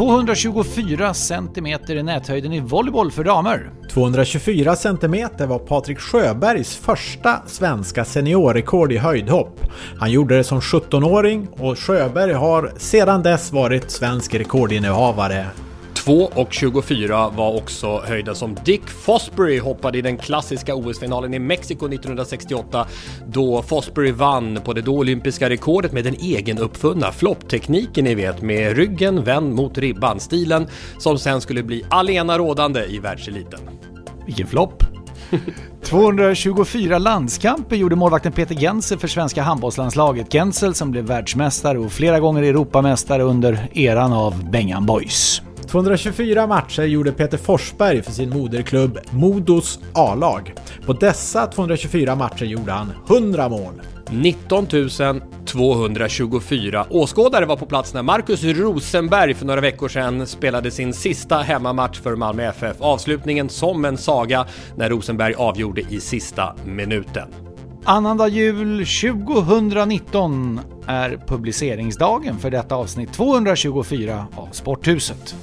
224 centimeter i näthöjden i volleyboll för damer. 224 cm var Patrik Sjöbergs första svenska seniorrekord i höjdhopp. Han gjorde det som 17-åring och Sjöberg har sedan dess varit svensk rekordinnehavare och 24 var också höjden som Dick Fosbury hoppade i den klassiska OS-finalen i Mexiko 1968 då Fosbury vann på det då olympiska rekordet med den egenuppfunna flopptekniken ni vet med ryggen vänd mot ribban, stilen som sen skulle bli alena rådande i världseliten. Vilken flopp! 224 landskamper gjorde målvakten Peter Gensel för svenska handbollslandslaget. Gensel som blev världsmästare och flera gånger Europamästare under eran av Bengan Boys. 224 matcher gjorde Peter Forsberg för sin moderklubb Modos A-lag. På dessa 224 matcher gjorde han 100 mål. 19 224 åskådare var på plats när Marcus Rosenberg för några veckor sedan spelade sin sista hemmamatch för Malmö FF. Avslutningen som en saga när Rosenberg avgjorde i sista minuten. Annandag jul 2019 är publiceringsdagen för detta avsnitt 224 av Sporthuset.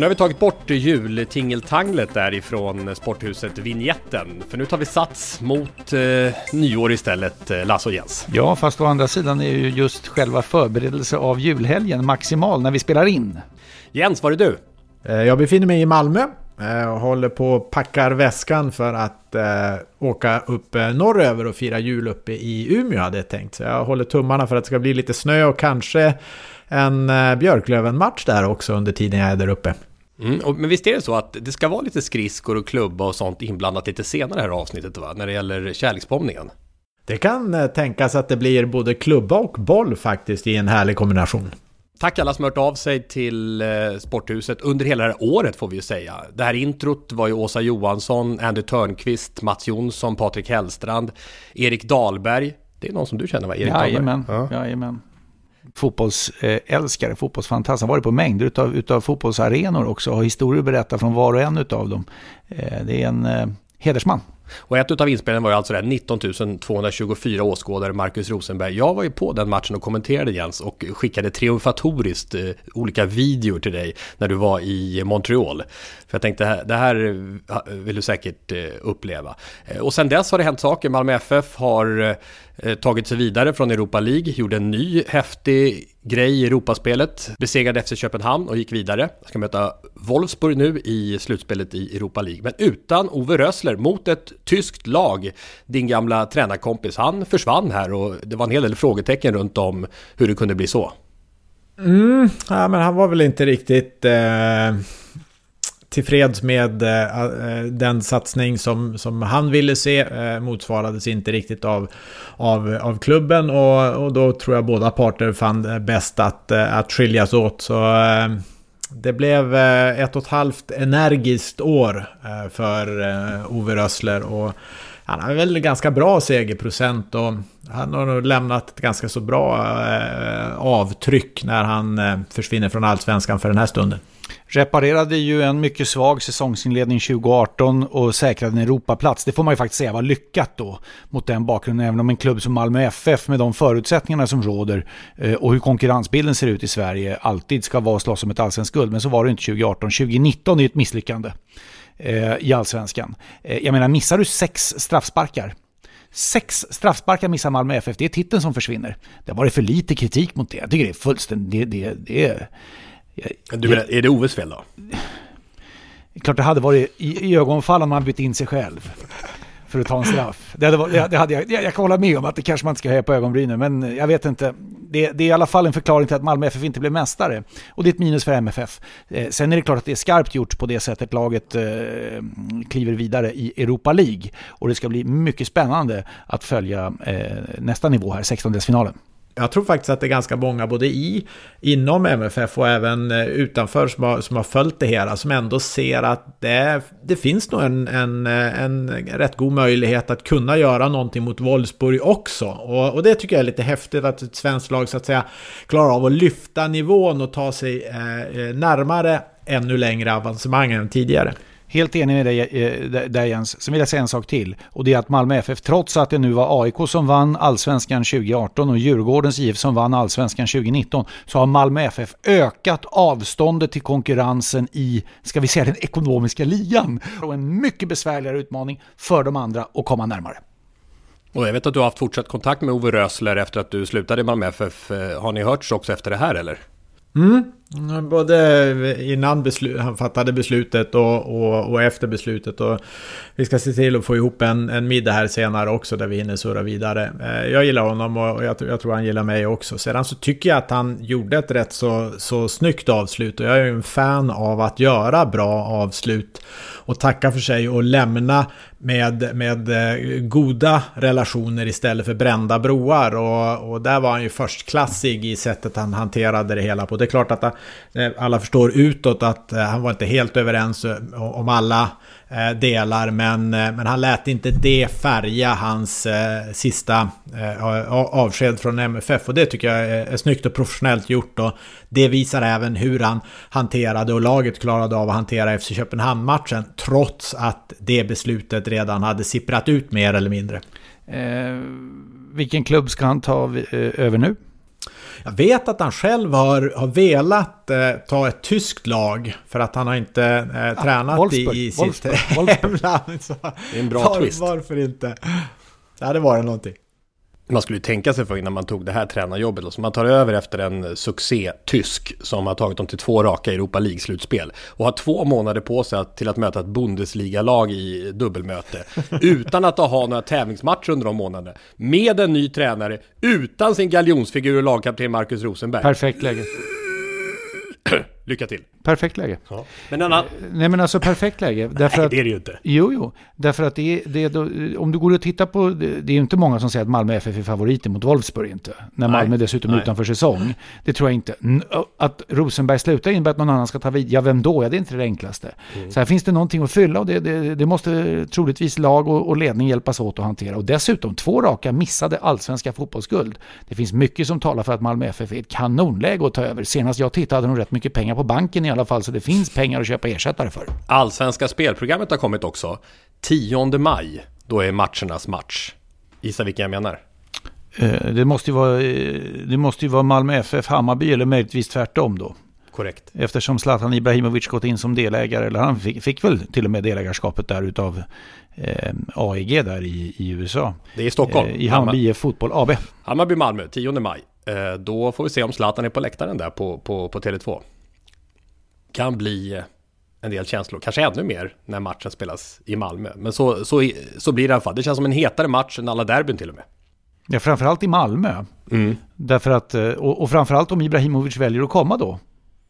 Nu har vi tagit bort jultingeltanglet därifrån sporthuset vignetten För nu tar vi sats mot eh, nyår istället, eh, Lasse och Jens. Ja, fast å andra sidan är ju just själva förberedelse av julhelgen maximal när vi spelar in. Jens, var är du? Eh, Jag befinner mig i Malmö eh, och håller på och packar väskan för att eh, åka upp norröver och fira jul uppe i Umeå hade jag tänkt. Så jag håller tummarna för att det ska bli lite snö och kanske en eh, Björklöven-match där också under tiden jag är där uppe. Mm, och, men visst är det så att det ska vara lite skridskor och klubba och sånt inblandat lite senare i det här avsnittet va? När det gäller kärleksbombningen. Det kan eh, tänkas att det blir både klubba och boll faktiskt i en härlig kombination. Tack alla som hört av sig till eh, Sporthuset under hela det här året får vi ju säga. Det här introt var ju Åsa Johansson, Andy Törnqvist, Mats Jonsson, Patrik Hellstrand, Erik Dahlberg. Det är någon som du känner va? Erik Jajamän, Dahlberg? Ja. jajamän. Fotbollsälskare, fotbollsfantast. Han har varit på mängder utav, utav fotbollsarenor också och har historier att berätta från var och en utav dem. Eh, det är en eh, hedersman. Och ett utav inspelen var ju alltså det 19 224 åskådare, Marcus Rosenberg. Jag var ju på den matchen och kommenterade Jens och skickade triumfatoriskt eh, olika videor till dig när du var i Montreal. För jag tänkte, det här- eh, vill du säkert eh, uppleva. Eh, och sen dess har det hänt saker. Malmö FF har eh, eh, tagit sig vidare från Europa League, gjorde en ny häftig grej i Europaspelet, besegrade FC Köpenhamn och gick vidare. Ska möta Wolfsburg nu i slutspelet i Europa League, men utan Ove Rösler mot ett tyskt lag. Din gamla tränarkompis, han försvann här och det var en hel del frågetecken runt om hur det kunde bli så. Mm, ja, men han var väl inte riktigt eh, tillfreds med eh, eh den satsning som, som han ville se. Eh, motsvarades inte riktigt av, av, av klubben och, och då tror jag båda parter fann det bäst att, eh, att skiljas åt. Så eh, det blev eh, ett och ett halvt energiskt år eh, för eh, Ove Rössler. Och han har väl ganska bra segerprocent och han har nog lämnat ett ganska så bra avtryck när han försvinner från allsvenskan för den här stunden. Reparerade ju en mycket svag säsongsinledning 2018 och säkrade en Europaplats. Det får man ju faktiskt säga var lyckat då mot den bakgrunden. Även om en klubb som Malmö FF med de förutsättningarna som råder eh, och hur konkurrensbilden ser ut i Sverige alltid ska vara och slåss om ett allsvenskt guld. Men så var det inte 2018. 2019 är ett misslyckande eh, i allsvenskan. Eh, jag menar, missar du sex straffsparkar Sex straffsparkar missar Malmö FF, det är titeln som försvinner. Det har varit för lite kritik mot det. Jag tycker det är fullständigt... Det, det, det är, du menar, är det Oves fel då? Klart det hade varit i, i ögonfall om man bytt in sig själv. För att ta en straff. Det hade, varit, det hade jag, jag kan hålla med om att det kanske man inte ska höja på ögonbrynen. Men jag vet inte. Det, det, är i alla fall en förklaring till att Malmö FF inte blev mästare. Och det är ett minus för MFF. Eh, sen är det klart att det är skarpt gjort på det sättet laget eh, kliver vidare i Europa League. Och det ska bli mycket spännande att följa eh, nästa nivå här, 16-delsfinalen jag tror faktiskt att det är ganska många både i, inom MFF och även eh, utanför som har, som har följt det hela som ändå ser att det, det finns nog en, en, eh, en rätt god möjlighet att kunna göra någonting mot Wolfsburg också. Och, och det tycker jag är lite häftigt att ett svenskt lag så att säga klarar av att lyfta nivån och ta sig eh, eh närmare ännu längre avancemang än tidigare. Helt enig med dig eh, där Jens. Sen vill jag säga en sak till. Och det är att Malmö FF, trots att det nu var AIK som vann allsvenskan 2018 och Djurgårdens IF som vann allsvenskan 2019, så har Malmö FF ökat avståndet till konkurrensen i, ska vi säga den ekonomiska ligan. Och en mycket besvärligare utmaning för de andra att komma närmare. Och jag vet att du har haft fortsatt kontakt med Ove Rösler efter att du slutade i Malmö FF. Eh, har ni hörts också efter det här eller? Mm. Både innan han fattade beslutet och, och, och, efter beslutet. Och vi ska se till att få ihop en, en middag här senare också där vi hinner surra vidare. Eh, jag gillar honom och jag, jag, tror han gillar mig också. Sedan så tycker jag att han gjorde ett rätt så, så snyggt avslut. Och jag är ju en fan av att göra bra avslut. Och tacka för sig och lämna med, med eh, goda relationer istället för brända broar. Och, och där var han ju förstklassig i sättet han hanterade det hela på. Det är klart att han, Eh, alla förstår utåt att eh, han var inte helt överens eh, om alla delar. Men, men han lät inte det färga hans sista avsked från MFF. Och det tycker jag är, är snyggt och professionellt gjort. Och det visar även hur han hanterade och laget klarade av att hantera FC Köpenhamn-matchen. Trots att det beslutet redan hade sipprat ut mer eller mindre. Eh, vilken klubb ska han ta över nu? Jag vet att han själv har, har velat eh, ta ett tyskt lag för att han har inte eh, ja, tränat Wolfsburg, i, i sitt hemland. Det är en bra var, twist. Varför inte? Det hade varit någonting man skulle tänka sig för innan man tog det här tränarjobbet. Alltså man tar över efter en succé-tysk som har tagit dem till två raka Europa League-slutspel. Och har två månader på sig att, till att möta ett Bundesliga-lag i dubbelmöte. utan att ha några tävlingsmatcher under de månaderna. Med en ny tränare, utan sin galjonsfigur och lagkapten Marcus Rosenberg. Perfekt läge. Lycka till. Perfekt läge. Ja. Men Anna... Nej men alltså perfekt läge. Därför Nej, att, det är det ju inte. Jo, jo. Därför att det är, det är då, om du går och tittar på, det är ju inte många som säger att Malmö FF är favoriter mot Wolfsburg inte. När Nej. Malmö dessutom är utanför säsong. Det tror jag inte. Att Rosenberg slutar innebär att någon annan ska ta vid, ja vem då? Ja det är inte det enklaste. Mm. Så här finns det någonting att fylla och det, det, det måste troligtvis lag och, och, ledning hjälpas åt att hantera. Och dessutom två raka missade allsvenska fotbollsguld. Det finns mycket som talar för att Malmö FF är ett kanonläge att ta över. Senast jag tittade hade de rätt mycket pengar på banken i alla fall så det finns pengar att köpa ersättare för. Allsvenska spelprogrammet har kommit också. 10 maj, då är matchernas match. Gissa vilken jag menar? Eh, det måste, ju vara, eh, det måste ju vara Malmö FF, Hammarby eller möjligtvis tvärtom då. Korrekt. Eftersom Zlatan Ibrahimovic gått in som delägare, eller han fick, fick väl till och med delägarskapet där utav eh, AEG där i, i USA. Det är i Stockholm. Eh, I Hammarby IF Fotboll AB. Hammarby-Malmö, 10 maj. Eh, då får vi se om Zlatan är på läktaren där på, på, på Tele2 kan bli eh, en del känslor, kanske ännu mer när matchen spelas i Malmö. Men så, så, så blir det i alla fall. Det känns som en hetare match än alla derbyn till och med. Ja, framförallt i Malmö. Mm. Därför att, eh, och, och framförallt om Ibrahimovic väljer att komma då.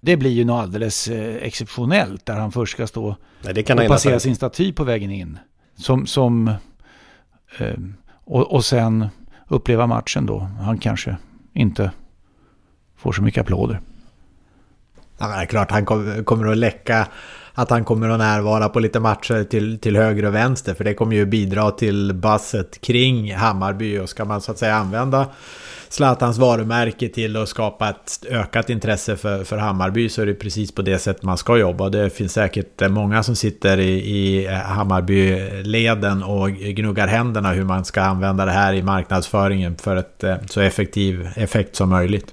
Det blir ju något alldeles eh, exceptionellt där han först ska stå Nej, och passera sin staty på vägen in. Som, som och, och sen uppleva matchen då. Han kanske inte får så mycket applåder. Ja, det är klart han kommer att läcka att han kommer att närvara på lite matcher till, till höger och vänster. För det kommer ju bidra till basset kring Hammarby. Och ska man så att säga använda Zlatans varumärke till att skapa ett ökat intresse för, för Hammarby så är det precis på det sätt man ska jobba. Det finns säkert många som sitter i, i Hammarby-leden och gnuggar händerna hur man ska använda det här i marknadsföringen för ett eh, så effektiv effekt som möjligt.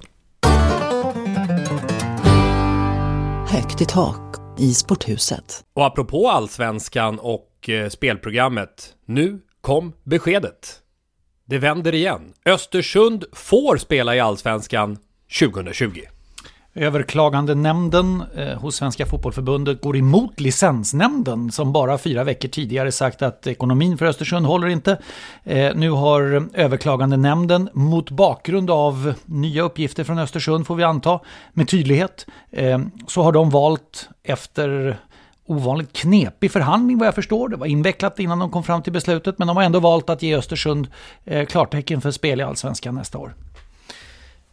Högt i tak i sporthuset. Och apropå allsvenskan och eh, spelprogrammet, nu kom beskedet. Det vänder igen. Östersund får spela i Allsvenskan 2020. Överklagandenämnden eh, hos Svenska Fotbollförbundet går emot licensnämnden som bara fyra veckor tidigare sagt att ekonomin för Östersund håller inte. Eh, nu har överklagandenämnden mot bakgrund av nya uppgifter från Östersund får vi anta med tydlighet eh, så har de valt efter ovanligt knepig förhandling vad jag förstår. Det var invecklat innan de kom fram till beslutet men de har ändå valt att ge Östersund eh, klartecken för spel i Allsvenskan nästa år.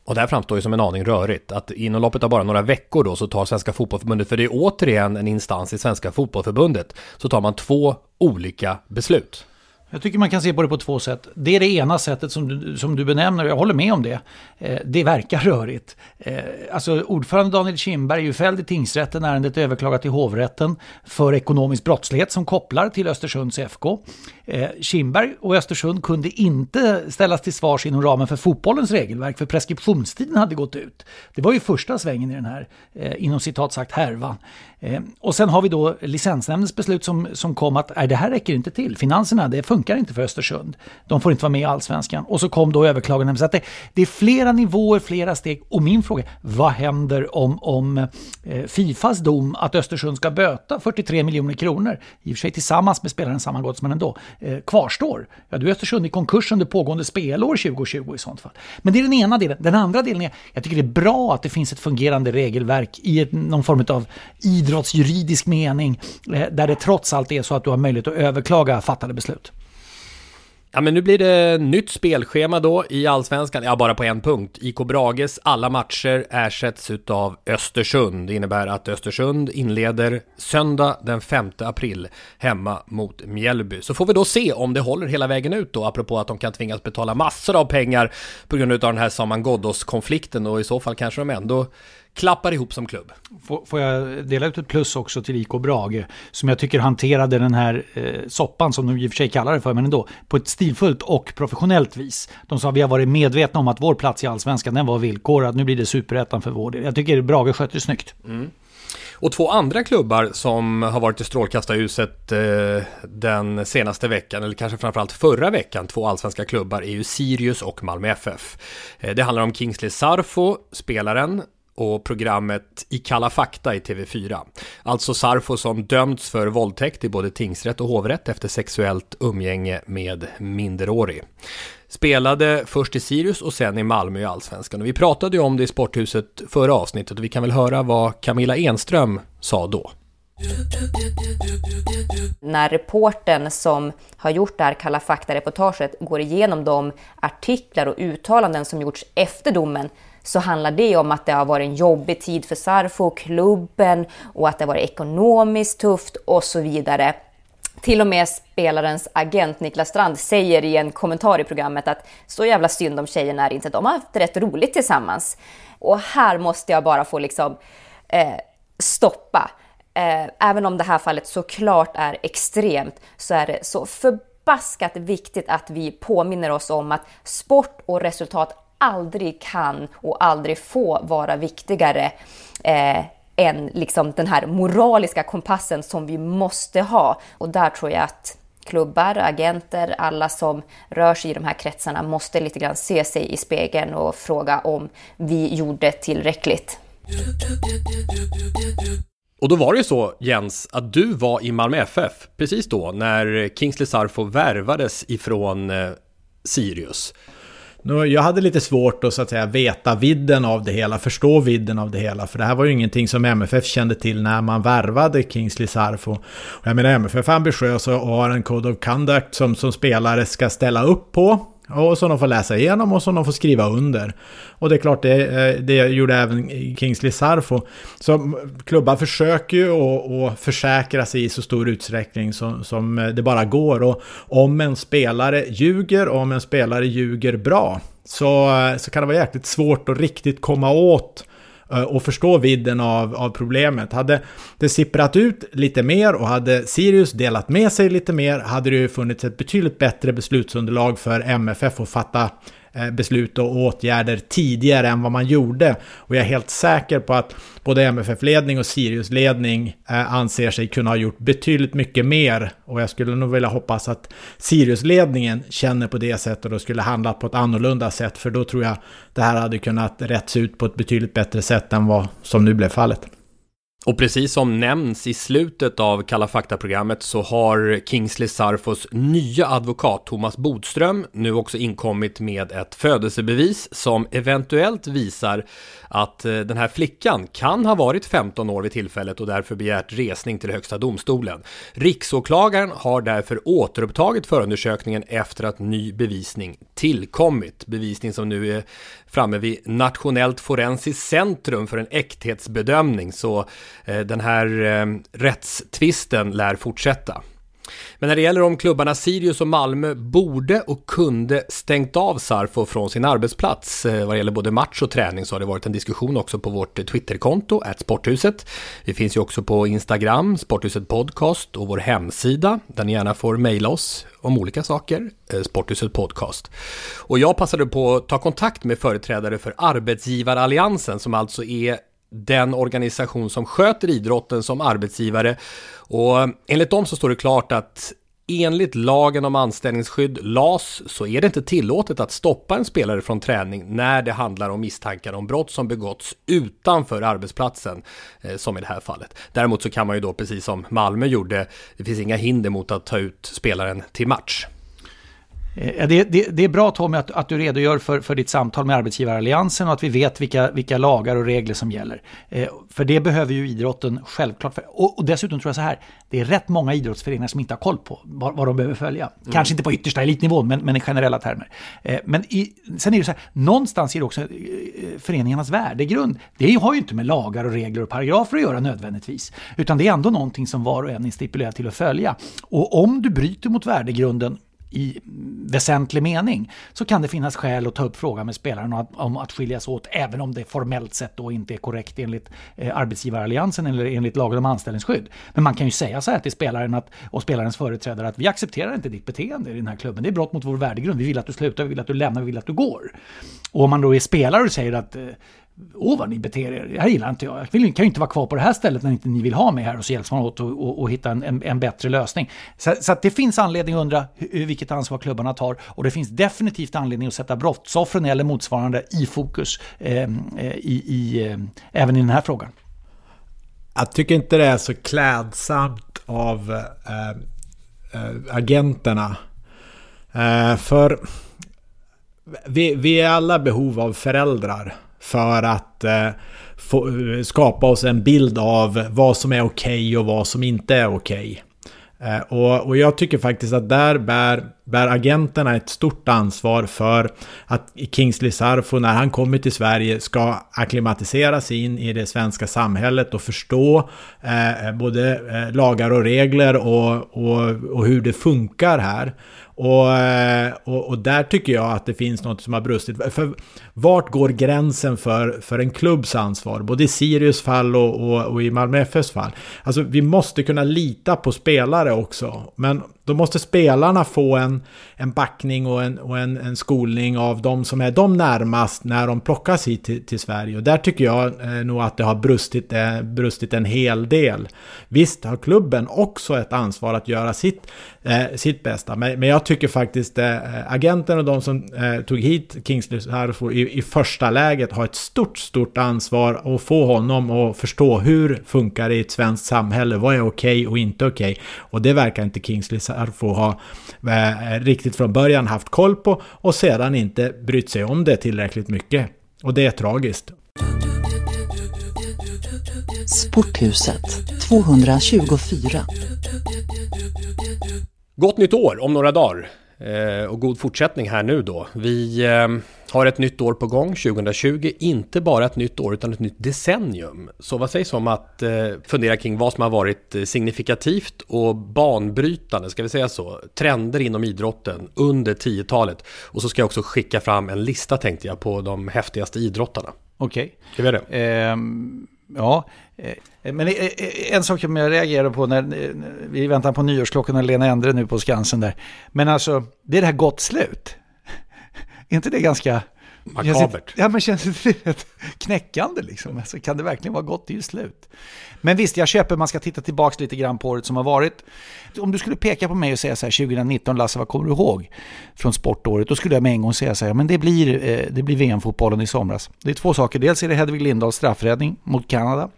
Och det här framstår ju som en aning rörigt, att inom loppet av bara några veckor då så tar Svenska Fotbollförbundet, för det är återigen en instans i Svenska Fotbollförbundet, så tar man två olika beslut. Jag tycker man kan se på det på två sätt. Det är det ena sättet som du, som du benämner, och jag håller med om det. Eh, det verkar rörigt. Eh, alltså ordförande Daniel Kindberg är ju fälld i tingsrätten, ärendet är överklagat till hovrätten för ekonomisk brottslighet som kopplar till Östersunds FK. Eh, Kindberg och Östersund kunde inte ställas till svars inom ramen för fotbollens regelverk, för preskriptionstiden hade gått ut. Det var ju första svängen i den här, eh, inom citat sagt, härvan. Eh, och sen har vi då licensnämndens beslut som, som kom att nej, det här räcker inte till. Finanserna, det funkar inte för Östersund. De får inte vara med i allsvenskan. Och så kom då överklagandet. Så att det, det är flera nivåer, flera steg. Och min fråga är, vad händer om, om eh, Fifas dom att Östersund ska böta 43 miljoner kronor, i och för sig tillsammans med spelaren sammangår men ändå, eh, kvarstår? Ja, då är Östersund i konkurs under pågående spelår 2020 i sånt fall. Men det är den ena delen. Den andra delen är, jag tycker det är bra att det finns ett fungerande regelverk i ett, någon form av idrottsjuridisk mening eh, där det trots allt är så att du har möjlighet att överklaga fattade beslut. Ja men nu blir det nytt spelschema då i Allsvenskan, ja bara på en punkt. IK Brages alla matcher ersätts utav Östersund. Det innebär att Östersund inleder söndag den 5 april hemma mot Mjällby. Så får vi då se om det håller hela vägen ut då, apropå att de kan tvingas betala massor av pengar på grund av den här Saman Ghoddos-konflikten och i så fall kanske de ändå klappar ihop som klubb. Får, jag dela ut ett plus också till IK Brage, som jag tycker hanterade den här eh, soppan, som de i och för sig kallar det för, men ändå, på ett stilfullt och professionellt vis. De sa vi har varit medvetna om att vår plats i allsvenskan, den var villkorad, nu blir det superettan för vår del. Jag tycker Brage sköter det snyggt. Mm. Och två andra klubbar som har varit i strålkastarljuset eh, den senaste veckan, eller kanske framförallt förra veckan, två allsvenska klubbar är ju Sirius och Malmö FF. Eh, det handlar om Kingsley Sarfo, spelaren och programmet I kalla fakta i TV4. Alltså Sarfo som dömts för våldtäkt i både tingsrätt och hovrätt efter sexuellt umgänge med minderårig. Spelade först i Sirius och sen i Malmö i Allsvenskan. Och vi pratade ju om det i Sporthuset förra avsnittet och vi kan väl höra vad Camilla Enström sa då. När reporten som har gjort det här Kalla fakta-reportaget går igenom de artiklar och uttalanden som gjorts efter domen så handlar det om att det har varit en jobbig tid för Sarfo och klubben och att det har varit ekonomiskt tufft och så vidare. Till och med spelarens agent Niklas Strand säger i en kommentar i programmet att så jävla synd om tjejerna är inte, de har haft rätt roligt tillsammans. Och här måste jag bara få liksom eh, stoppa. Eh, även om det här fallet såklart är extremt så är det så förbaskat viktigt att vi påminner oss om att sport och resultat aldrig kan och aldrig får vara viktigare eh, än liksom den här moraliska kompassen som vi måste ha. Och där tror jag att klubbar, agenter, alla som rör sig i de här kretsarna måste lite grann se sig i spegeln och fråga om vi gjorde tillräckligt. Och då var det ju så Jens, att du var i Malmö FF precis då när Kingsley Sarfo värvades ifrån eh, Sirius. Jag hade lite svårt att så att säga veta vidden av det hela, förstå vidden av det hela. För det här var ju ingenting som MFF kände till när man värvade Kingsley Sarfo. jag menar MFF är ambitiös och har en Code of Conduct som, som spelare ska ställa upp på. Och som de får läsa igenom och som de får skriva under. Och det är klart, det, eh, det gjorde även Kingsley Sarfo. Så klubbar försöker ju att försäkra sig i så stor utsträckning som, som eh, det bara går. Och om en spelare ljuger och om en spelare ljuger bra så, eh, så kan det vara jäkligt svårt att riktigt komma åt Eh, Eh, och förstå vidden av, av problemet. Hade det sipprat ut lite mer och hade Sirius delat med sig lite mer hade det ju funnits ett betydligt bättre beslutsunderlag för MFF att fatta Eh, beslut och åtgärder tidigare än vad man gjorde. Och jag är helt säker på att både MFF-ledning och Sirius-ledning eh, anser sig kunna ha gjort betydligt mycket mer. Och jag skulle nog vilja hoppas att Sirius-ledningen känner på det sättet och skulle handla på ett annorlunda sätt. För då tror jag det här hade kunnat rätts ut på ett betydligt bättre sätt än vad som nu blev fallet. Och precis som nämns i slutet av Kalla fakta-programmet så har Kingsley Sarfos nya advokat Thomas Bodström nu också inkommit med ett födelsebevis som eventuellt visar att eh, den här flickan kan ha varit 15 år vid tillfället och därför begärt resning till Högsta domstolen. Riksåklagaren har därför återupptagit förundersökningen efter att ny bevisning tillkommit. Bevisning som nu är framme vid Nationellt forensiskt centrum för en äkthetsbedömning. Så eh, den här eh, rättstvisten lär fortsätta. Men när det gäller om klubbarna Sirius och Malmö borde och kunde stängt av Sarfo från sin arbetsplats eh, vad gäller både match och träning så har det varit en diskussion också på vårt Twitterkonto, Sporthuset. Vi finns ju också på Instagram, Sporthuset Podcast och vår hemsida där ni gärna får mejla oss om olika saker, eh, Sporthuset Podcast. Och jag passade på att ta kontakt med företrädare för Arbetsgivaralliansen som alltså är den organisation som sköter idrotten som arbetsgivare. Och enligt dem så står det klart att Enligt lagen om anställningsskydd, LAS, så är det inte tillåtet att stoppa en spelare från träning när det handlar om misstankar om brott som begåtts utanför arbetsplatsen, eh, som i det här fallet. Däremot så kan man ju då, precis som Malmö gjorde, det finns inga hinder mot att ta ut spelaren till match. Eh, det, det, det, är bra Tommy att, att du redogör för, för ditt samtal med Arbetsgivaralliansen och att vi vet vilka, vilka lagar och regler som gäller. Eh, för det behöver ju idrotten självklart. För, och, och, dessutom tror jag så här, det är rätt många idrottsföreningar som inte har koll på vad, vad de behöver följa. Mm. Kanske inte på yttersta elitnivån, men, men i generella termer. Eh, men i, sen är det så här, någonstans är det också eh, föreningarnas värdegrund. Det har ju inte med lagar och regler och paragrafer att göra nödvändigtvis. Utan det är ändå någonting som var och en är stipulerat till att följa. Och om du bryter mot värdegrunden i väsentlig mening så kan det finnas skäl att ta upp frågan med spelaren om att skiljas åt även om det formellt sett då inte är korrekt enligt eh, arbetsgivaralliansen eller enligt lagen om anställningsskydd. Men man kan ju säga så här till spelaren att, och spelarens företrädare att vi accepterar inte ditt beteende i den här klubben. Det är brott mot vår värdegrund. Vi vill att du slutar, vi vill att du lämnar, vi vill att du går. Och om man då är spelare och säger att eh, Åh vad ni beter er, det här gillar inte jag. Jag vill, kan ju inte vara kvar på det här stället när inte ni vill ha mig här och så hjälps man åt att hitta en, en, en, bättre lösning. Så, så det finns anledning att undra hur, vilket ansvar klubbarna tar och det finns definitivt anledning att sätta brottsoffren eller motsvarande i fokus ehm, eh, i, i eh, även i den här frågan. Jag tycker inte det är så klädsamt av eh, eh agenterna. Eh, för vi, vi är alla behov av föräldrar för att eh, få, eh, skapa oss en bild av vad som är okej okay och vad som inte är okej. Okay. Eh, och, och, jag tycker faktiskt att där bär, bär agenterna ett stort ansvar för att Kingsley Sarfo när han kommer till Sverige ska akklimatiseras sig in i det svenska samhället och förstå eh, både eh, lagar och regler och, och, och hur det funkar här. Och, eh, och, och, där tycker jag att det finns något som har brustit. För vart går gränsen för, för en klubbs ansvar? Både i Sirius fall och, och, och i Malmö FFs fall. Alltså vi måste kunna lita på spelare också. Men då måste spelarna få en, en backning och, en, och en, en skolning av de som är dem närmast när de plockas hit till, till Sverige. Och där tycker jag eh, nog att det har brustit, eh, brustit en hel del. Visst har klubben också ett ansvar att göra sitt, eh, sitt bästa. Men, men jag tycker faktiskt eh, agenten och de som eh, tog hit Kingsley Harford i, i första läget har ett stort, stort ansvar att få honom att förstå hur funkar det i ett svenskt samhälle. Vad är okej okay och inte okej? Okay? Och det verkar inte Kingsley Sarfo ha eh, riktigt från början haft koll på och sedan inte brytt sig om det tillräckligt mycket. Och det är tragiskt. Sporthuset 224 Gott nytt år om några dagar. Eh, och god fortsättning här nu då. Vi eh, har ett nytt år på gång, 2020. Inte bara ett nytt år utan ett nytt decennium. Så vad sägs om att eh, fundera kring vad som har varit signifikativt och banbrytande, ska vi säga så, trender inom idrotten under 10-talet. Och så ska jag också skicka fram en lista tänkte jag på de häftigaste idrottarna. Okej. Ska vi det? Ehm, ja, eh, men eh, eh, en sak som jag reagerar på när vi väntar på nyårsklockan och Lena Endre nu på Skansen där. Men alltså, det är det här gott slut. är inte det ganska... Makabert. Ja, men känns det rätt knäckande liksom? Alltså, kan det verkligen vara gott till slut? Men visst, jag köper, man ska titta tillbaka lite grann på året som har varit. Om du skulle peka på mig och säga så här, 2019, Lasse, vad kommer du ihåg från sportåret? Då skulle jag med en gång säga så här, men det blir, eh, det blir VM-fotbollen i somras. Det är två saker, dels är det Hedvig Lindahls straffräddning mot Kanada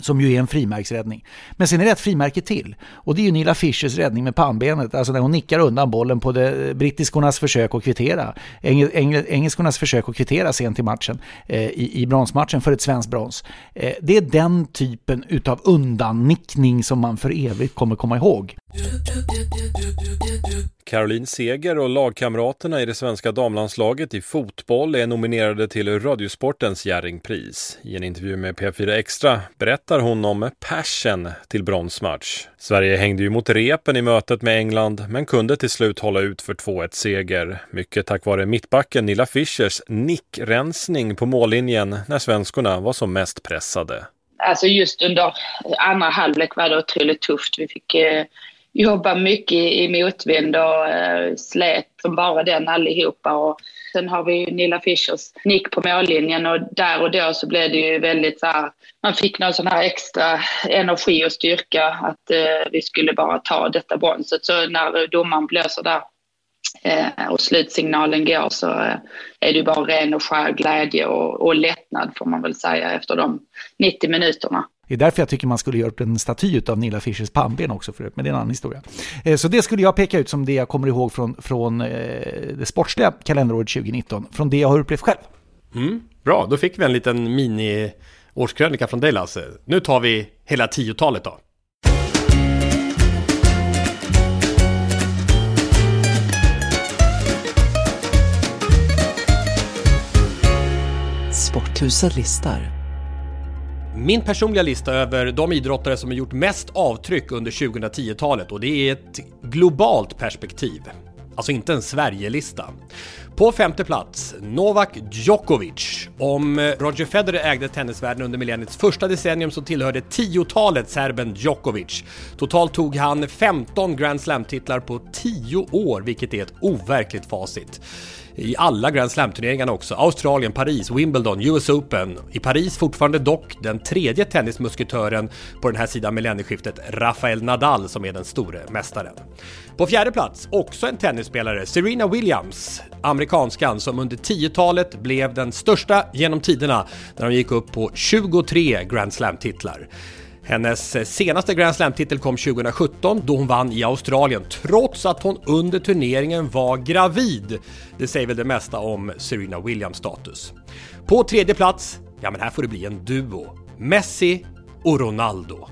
som ju är en frimärksräddning. Men sen är det ett frimärke till. Och det är ju Nilla Fischers räddning med pannbenet. Alltså när hon nickar undan bollen på det brittiskornas försök att kvittera. Engel, engel, engelskornas försök att kvittera sent i matchen. Eh, i, I bronsmatchen för ett svenskt brons. Eh, det är den typen utav undannickning som man för evigt kommer komma ihåg. Caroline Seger och lagkamraterna i det svenska damlandslaget i fotboll är nominerade till Radiosportens Jerringpris. I en intervju med P4 Extra berättar hon om passion till bronsmatch. Sverige hängde ju mot repen i mötet med England men kunde till slut hålla ut för 2-1-seger. Mycket tack vare mittbacken Nilla Fischers nickrensning på mållinjen när svenskorna var som mest pressade. Alltså just under andra halvlek var det otroligt tufft. Vi fick eh jobba mycket i motvind och eh, slet som bara den allihopa. Och sen har vi ju Nilla Fischers nick på mållinjen och där och då så blev det ju väldigt så här, man fick någon sån här extra energi och styrka att eh, vi skulle bara ta detta bronset. Så när domaren blåser där eh, och slutsignalen går så eh, är det bara ren och skär glädje och, och lättnad får man väl säga efter de 90 minuterna. Det är därför jag tycker man skulle göra upp en staty av Nilla Fischers pannben också förut, men det är en annan historia. Eh, så det skulle jag peka ut som det jag kommer ihåg från, från eh, det sportsliga kalenderåret 2019, från det jag har upplevt själv. Mm, bra, då fick vi en liten mini-årskrönika från dig Lasse. Nu tar vi hela tiotalet då. Sporthuset listar. Min personliga lista över de idrottare som har gjort mest avtryck under 2010-talet och det är ett globalt perspektiv. Alltså inte en Sverigelista. På femte plats, Novak Djokovic. Om eh, Roger Federer ägde tennisvärlden under millenniets första decennium så tillhörde tiotalet serben Djokovic. Totalt tog han 15 Grand Slam-titlar på 10 år, vilket är ett overkligt facit i alla Grand Slam-turneringarna också. Australien, Paris, Wimbledon, US Open. I Paris fortfarande dock den tredje tennismusketören på den här sidan millennieskiftet, Rafael Nadal, som är den store mästaren. På fjärde plats, också en tennisspelare, Serena Williams, amerikanskan som under 10-talet blev den största genom tiderna när hon gick upp på 23 Grand Slam-titlar. Hennes eh, senaste Grand Slam-titel kom 2017 då hon vann i Australien trots att hon under turneringen var gravid. Det säger väl det mesta om Serena Williams status. På tredje plats, ja men här får det bli en duo. Messi och Ronaldo.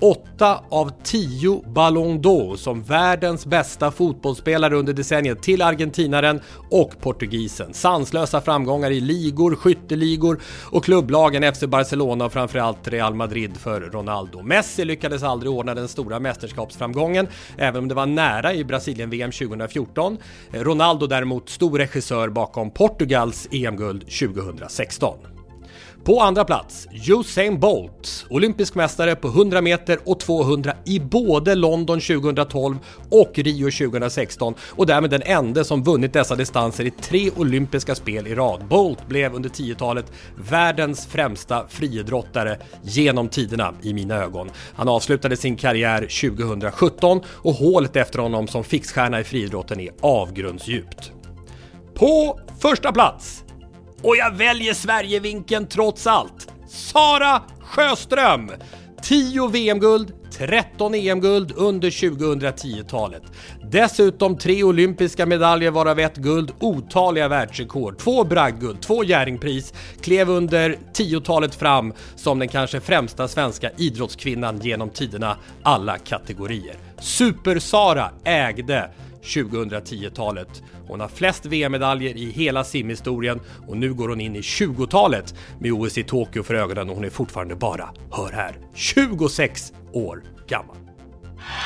8 av 10 Ballon d'Or som världens bästa fotbollsspelare under decenniet till argentinaren och portugisen. Sanslösa framgångar i ligor, skytteligor och klubblagen FC Barcelona och framförallt Real Madrid för Ronaldo. Messi lyckades aldrig ordna den stora mästerskapsframgången, även om det var nära i Brasilien-VM 2014. Ronaldo däremot stor regissör bakom Portugals EM-guld 2016. På andra plats, Usain Bolt, olympisk mästare på 100 meter och 200 i både London 2012 och Rio 2016 och därmed den enda som vunnit dessa distanser i tre olympiska spel i rad. Bolt blev under 10-talet världens främsta friidrottare genom tiderna i mina ögon. Han avslutade sin karriär 2017 och hålet efter honom som fixstjärna i friidrotten är avgrundsdjupt. På första plats och jag väljer Sverigevinkeln trots allt. Sara Sjöström! 10 VM-guld, 13 EM-guld under 2010-talet. Dessutom tre olympiska medaljer varav ett guld, otaliga världsrekord, två bragdguld, två Jerringpris, klev under 10-talet fram som den kanske främsta svenska idrottskvinnan genom tiderna alla kategorier. Super-Sara ägde 2010-talet. Hon har flest VM-medaljer i hela simhistorien och nu går hon in i 20-talet med OS i Tokyo för ögonen och hon är fortfarande bara, hör här, 26 år gammal.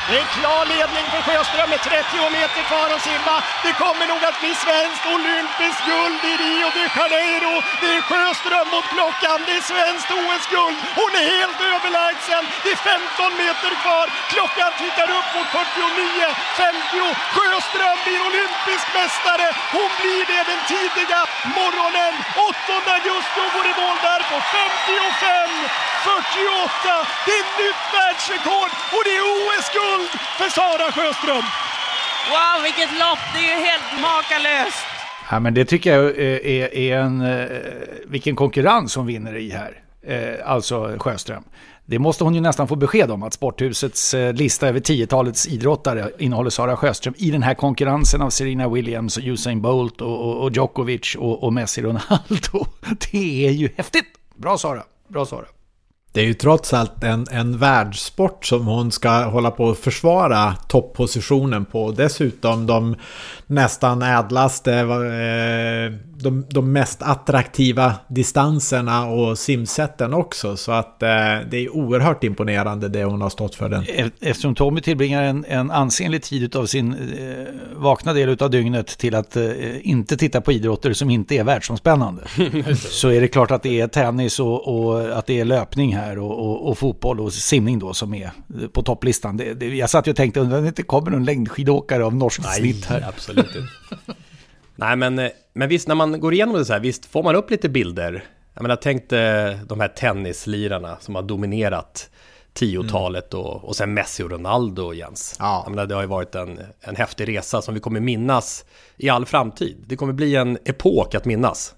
Det är klar ledning för Sjöström med 30 meter kvar att simma. Det kommer nog att bli svenskt olympiskt guld i Rio de Janeiro. Det är Sjöström mot klockan. Det är svenskt OS-guld. Hon är helt överlägsen. Det är 15 meter kvar. Klockan tittar upp mot 49.50. Sjöström blir olympisk mästare. Hon blir det den tidiga morgonen. 8 augusti och går i mål där på 55 48. Det är nytt världsrekord och det är OS OS-guld för Sara Sjöström. Wow, vilket lopp! Det är ju helt makalöst. Ja, men det tycker jag är, är en... eh, Vilken konkurrens hon vinner i här. Eh, Alltså Sjöström. Det måste hon ju nästan få besked om att Sporthusets eh, lista över tiotalets idrottare innehåller Sara Sjöström i den här konkurrensen av Serena Williams, och Usain Bolt och, och, och Djokovic och, och Messi Ronaldo. Det är ju häftigt! Bra Sara, bra Sara. Det är ju trots allt en, en världssport som hon ska hålla på att försvara topppositionen på. Dessutom de nästan ädlaste, eh, de, de mest attraktiva distanserna och simsätten också. Så att eh, det är oerhört imponerande det hon har stått för den. E- Eftersom Tommy tillbringar en, en ansenlig tid av sin eh, vakna del av dygnet till att eh, inte titta på idrotter som inte är världsomspännande. så är det klart att det är tennis och, och att det är löpning här och, och, och fotboll och simning då som är på topplistan. Det, det, jag satt ju och tänkte, undrar om det inte kommer någon längdskidåkare av norskt snitt här. absolut inte. Nej, men, eh, men visst, när man går igenom det så här, visst får man upp lite bilder. Jag menar, tänk dig de här tennislirarna som har dominerat 10-talet och, och sen Messi och Ronaldo, Jens. Ja. Jag menar, det har ju varit en, en häftig resa som vi kommer minnas i all framtid. Det kommer bli en epok att minnas.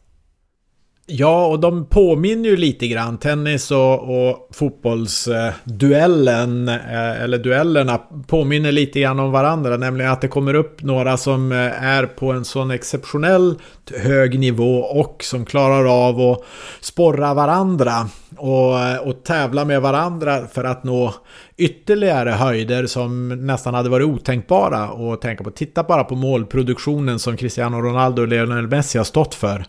Ja, och de påminner ju lite grann. Tennis och, och fotbollsduellen, eh, eller duellerna, påminner lite grann om varandra. Nämligen att det kommer upp några som eh, är på en sån exceptionellt hög nivå och som klarar av att sporra varandra. Och, eh, och tävla med varandra för att nå ytterligare höjder som nästan hade varit otänkbara att tänka på. Titta bara på målproduktionen som Cristiano Ronaldo och Lionel Messi har stått för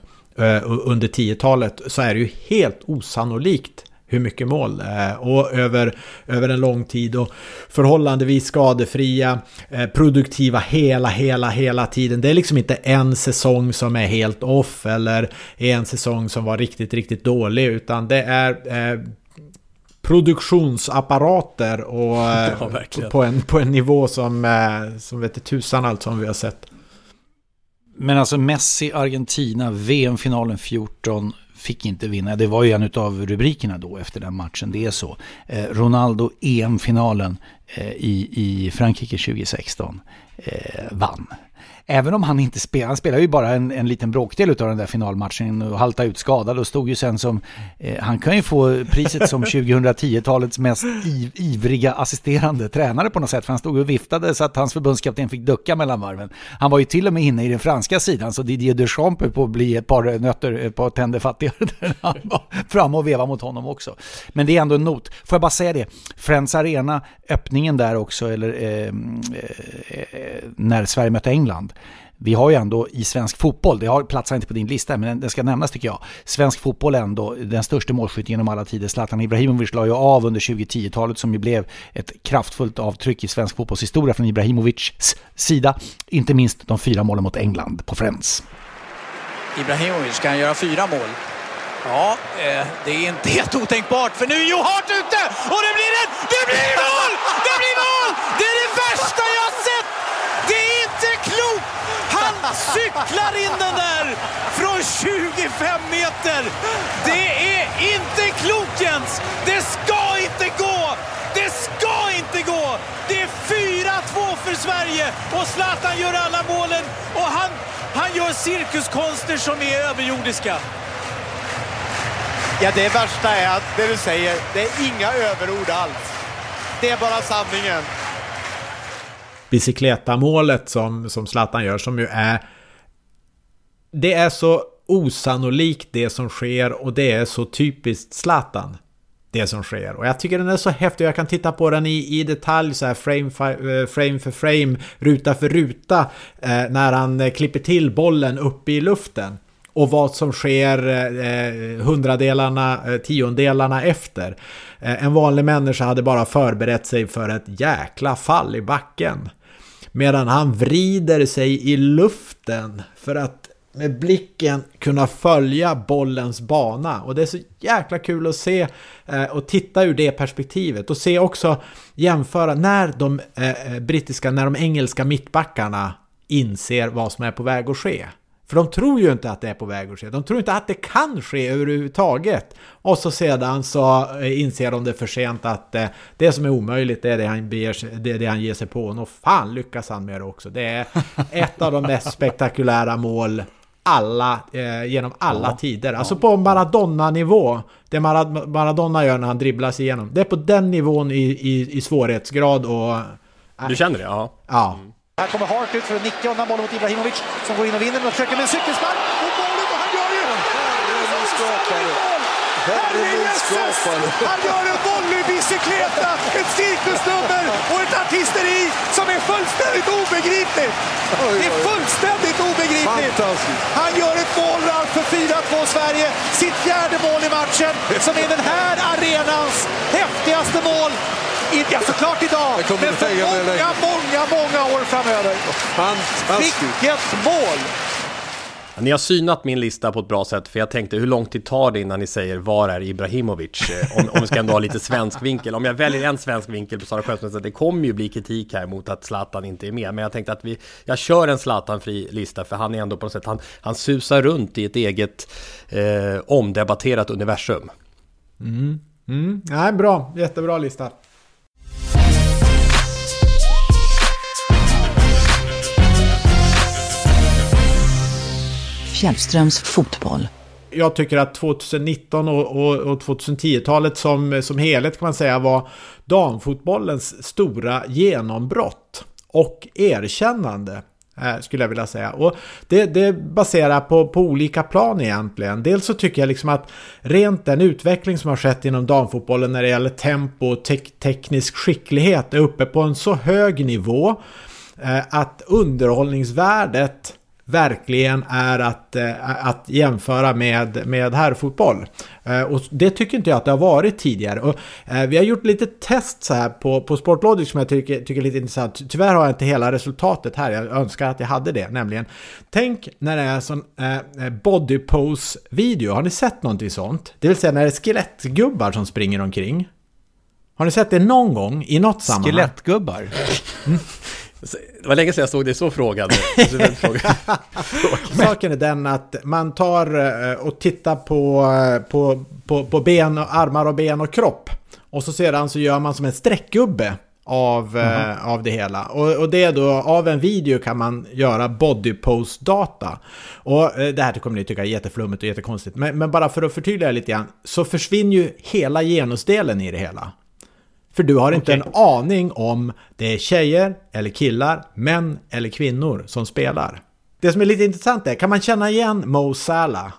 under 10-talet så är det ju helt osannolikt hur mycket mål eh, och över, över en lång tid och förhållandevis skadefria, eh, produktiva hela, hela, hela tiden. Det är liksom inte en säsong som är helt off eller en säsong som var riktigt, riktigt dålig utan det är eh, produktionsapparater och eh, Ja, på, en, på en nivå som, eh, som vet tusan allt som vi har sett. Men alltså Messi, Argentina, VM-finalen 14 fick inte vinna. Det var ju en av rubrikerna då efter den matchen. Det är så. Eh, Ronaldo, EM-finalen eh, i, i Frankrike 2016, eh, vann. Även om han inte spelar, han spelar ju bara en, en liten bråkdel av den där finalmatchen och haltade ut skadad och stod ju sen som, eh, han kan ju få priset som 2010-talets mest iv, ivriga assisterande tränare på något sätt, för han stod och viftade så att hans förbundskapten fick ducka mellan varven. Han var ju till och med inne i den franska sidan, så Didier Deschamps på att bli ett par nötter, ett par tänder fattigare där han var fram och veva mot honom också. Men det är ändå en not. Får jag bara säga det, Friends Arena, öppningen där också, eller eh, eh, när Sverige mötte England, vi har ju ändå i svensk fotboll, det har platsar inte på din lista, men den ska nämnas tycker jag. Svensk fotboll är ändå den största målskytten genom alla tider. Zlatan Ibrahimovic la ju av under 2010-talet som ju blev ett kraftfullt avtryck i svensk fotbollshistoria från Ibrahimovics sida. Inte minst de fyra målen mot England på Friends. Ibrahimovic, kan han göra fyra mål? Ja, eh, det är inte helt otänkbart för nu är Johart ute och det blir ett, det blir mål! Det blir mål! Det är det värsta jag har sett! Det är inte klokt! Han cyklar in den där från 25 meter! Det är inte klokt Jens! Det ska inte gå! Det ska inte gå! Det är 4-2 för Sverige och Zlatan gör alla målen och han, han gör cirkuskonster som är överjordiska. Ja, det värsta är att det du säger, det är inga överord alls. Det är bara sanningen. Bicicleta-målet som, som Zlatan gör som ju är... Det är så osannolikt det som sker och det är så typiskt Zlatan. det som sker. Och jag tycker den är så häftig, jag kan titta på den i, i detalj så här frame-frame, eh, för frame, ruta för ruta, eh, när han eh, klipper till bollen uppe i luften. Och vad som sker eh, eh hundradelarna, eh, tiondelarna efter. Eh, en vanlig människa hade bara förberett sig för ett jäkla fall i backen. Medan han vrider sig i luften för att med blicken kunna följa bollens bana. Och det är så jäkla kul att se eh, och titta ur det perspektivet. Och se också jämföra när de eh, brittiska, när de engelska mittbackarna inser vad som är på väg att ske. För de tror ju inte att det är på väg att ske. De tror inte att det kan ske överhuvudtaget. Och så sedan så eh, inser de det för sent att eh, det som är omöjligt det är det han, beger, det, det han ger sig på. Och fan lyckas han med det också. Det är ett av de mest spektakulära mål alla, eh, genom alla ja. tider. Alltså på Maradona-nivå. Det Maradona gör när han dribblas igenom. Det är på den nivån i, i, i svårighetsgrad och... Äh. Du känner det? Ja. ja. Mm. Här kommer Hart ut för att nicka undan bollen mot Ibrahimovic som går in och vinner och försöker med en cykelspark. Och målet och han gör ju... Herre Herrejösses! Han gör en volleybicicleta, ett cirkusnummer och ett artisteri som är fullständigt obegripligt! Det är fullständigt obegripligt! Han gör ett mål för 4-2 Sverige, sitt fjärde mål i matchen, som är den här arenans häftigaste mål Ja, såklart idag, men för många, många, många år framöver. Vilket mål! Ni har synat min lista på ett bra sätt, för jag tänkte hur lång tid tar det innan ni säger var är Ibrahimovic? Eh, om, om vi ska ändå ha lite svensk vinkel. Om jag väljer en svensk vinkel på Sara Sjöström, det kommer ju bli kritik här mot att Zlatan inte är med. Men jag tänkte att vi, jag kör en Zlatan-fri lista, för han är ändå på något sätt, han, han susar runt i ett eget eh, omdebatterat universum. Mm. Mm. Nej, bra, jättebra lista. Källströms fotboll. Jag tycker att 2019 och, och, och 2010-talet som, som helhet kan man säga var damfotbollens stora genombrott och erkännande eh, skulle jag vilja säga. Och det, det baserar på, på olika plan egentligen. Dels så tycker jag liksom att rent den utveckling som har skett inom damfotbollen när det gäller tempo och te teknisk skicklighet är uppe på en så hög nivå eh, att underhållningsvärdet verkligen är att, äh, att jämföra med, med herrfotboll. Äh, och det tycker inte jag att det har varit tidigare. Och, äh, vi har gjort lite test så här på, på Sportlogic som jag tycker, tycker är lite intressant. Tyvärr har jag inte hela resultatet här, jag önskar att jag hade det. Nämligen, tänk när det är en sån body pose video, har ni sett någonting sånt? Det vill säga när det är skelettgubbar som springer omkring. Har ni sett det någon gång i något sammanhang? Skelettgubbar? Mm. Det var länge sedan jag såg dig så frågad. Saken är den att man tar eh, och tittar på, eh, på, på, på ben, armar och ben och kropp. Och så sedan så gör man som en streckgubbe av, mm -hmm. av det hela. Och, och det då, av en video kan man göra body pose data. Och det här kommer ni tycka är jätteflummigt och jättekonstigt. Men, men bara för att förtydliga lite grann, så försvinner ju hela genusdelen i det hela. För du har inte okay. en aning om det är tjejer eller killar, män eller kvinnor som spelar. Det som är lite intressant är, kan man känna igen Mo Salah?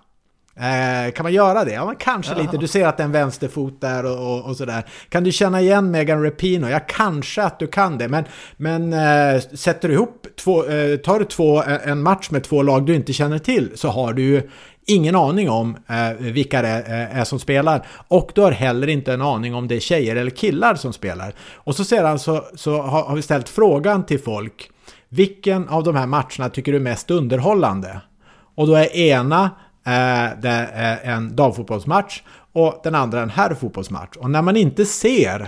Eh, kan man göra det? Ja, men kanske Jaha. lite. Du ser att det är en vänsterfot där och, och, och, sådär. Kan du känna igen Megan Rapino? Ja, kanske att du kan det. Men, men eh, sätter du ihop två, eh, tar du två, en match med två lag du inte känner till så har du ingen aning om eh, vilka det är, är, som spelar. Och du har heller inte en aning om det är tjejer eller killar som spelar. Och så sedan så, så har, har vi ställt frågan till folk. Vilken av de här matcherna tycker du är mest underhållande? Och då är ena eh, det är en damfotbollsmatch och den andra en herrfotbollsmatch. Och när man inte ser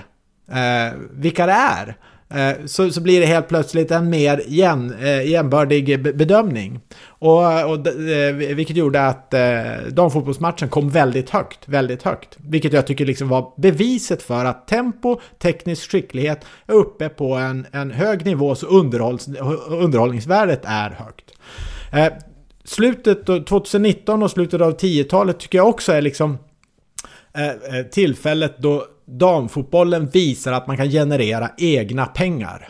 eh, vilka det är Eh, så, så blir det helt plötsligt en mer jäm, eh, jämbördig bedömning. Och, och, eh, vilket gjorde att damfotbollsmatchen kom väldigt högt, väldigt högt. Vilket jag tycker liksom var beviset för att tempo, teknisk skicklighet är uppe på en, en hög nivå så underhålls, underhållningsvärdet är högt. Slutet 2019 och slutet av 10-talet tycker jag också är liksom Eh, eh, tillfället då damfotbollen visar att man kan generera egna pengar.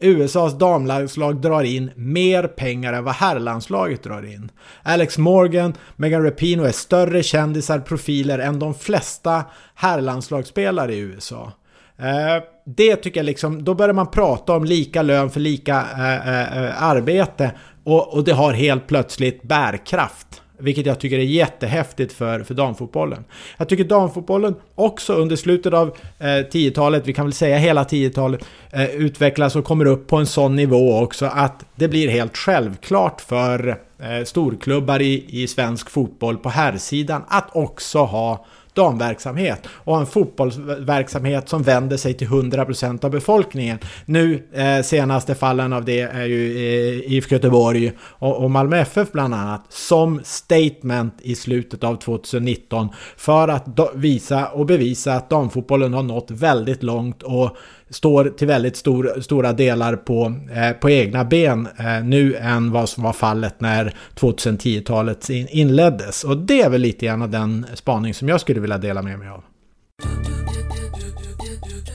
USAs damlandslag drar in mer pengar än vad herrlandslaget drar in. Alex Morgan, Megan Rapinoe är större kändisar, profiler än de flesta herrlandslagsspelare i USA. Eh, det tycker jag liksom, då börjar man prata om lika lön för lika eh, eh, eh arbete och, och det har helt plötsligt bärkraft. Vilket jag tycker är jättehäftigt för, för damfotbollen. Jag tycker damfotbollen också under slutet av eh, 10-talet, vi kan väl säga hela 10-talet, eh, utvecklas och kommer upp på en sån nivå också att det blir helt självklart för eh, storklubbar i, i svensk fotboll på herrsidan att också ha damverksamhet och en fotbollsverksamhet som vänder sig till 100% av befolkningen. Nu eh, senaste fallen av det är ju eh, IFK Göteborg och, och Malmö FF bland annat som statement i slutet av 2019 för att visa och bevisa att damfotbollen har nått väldigt långt och står till väldigt stor, stora delar på, eh, på egna ben eh, nu än vad som var fallet när 2010-talet in, inleddes. Och det är väl lite grann den spaning som jag skulle vilja dela med mig av.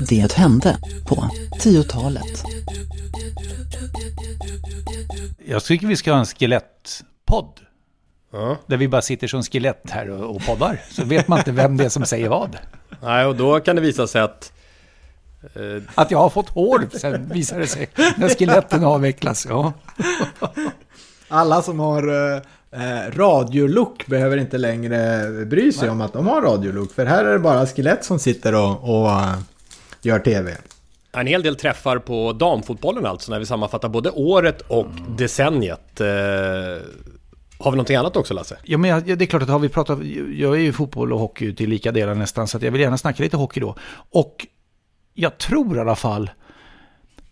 Det hände på 10-talet. Jag tycker vi ska ha en skelettpodd. Ja. Där vi bara sitter som skelett här och, och poddar. Så vet man inte vem det är som säger vad. Nej, och då kan det visa sig att att jag har fått hår sen visar det sig när skeletten avvecklas. Ja. Alla som har eh, radiolook behöver inte längre bry sig Nej. om att de har radiolook. För här är det bara skelett som sitter och, och uh, gör tv. En hel del träffar på damfotbollen alltså när vi sammanfattar både året och decenniet. Eh, har vi någonting annat också Lasse? Ja, men det är klart att har vi pratat, jag är ju fotboll och hockey till lika delar nästan, så jag vill gärna snacka lite hockey då. Och jag tror i alla fall,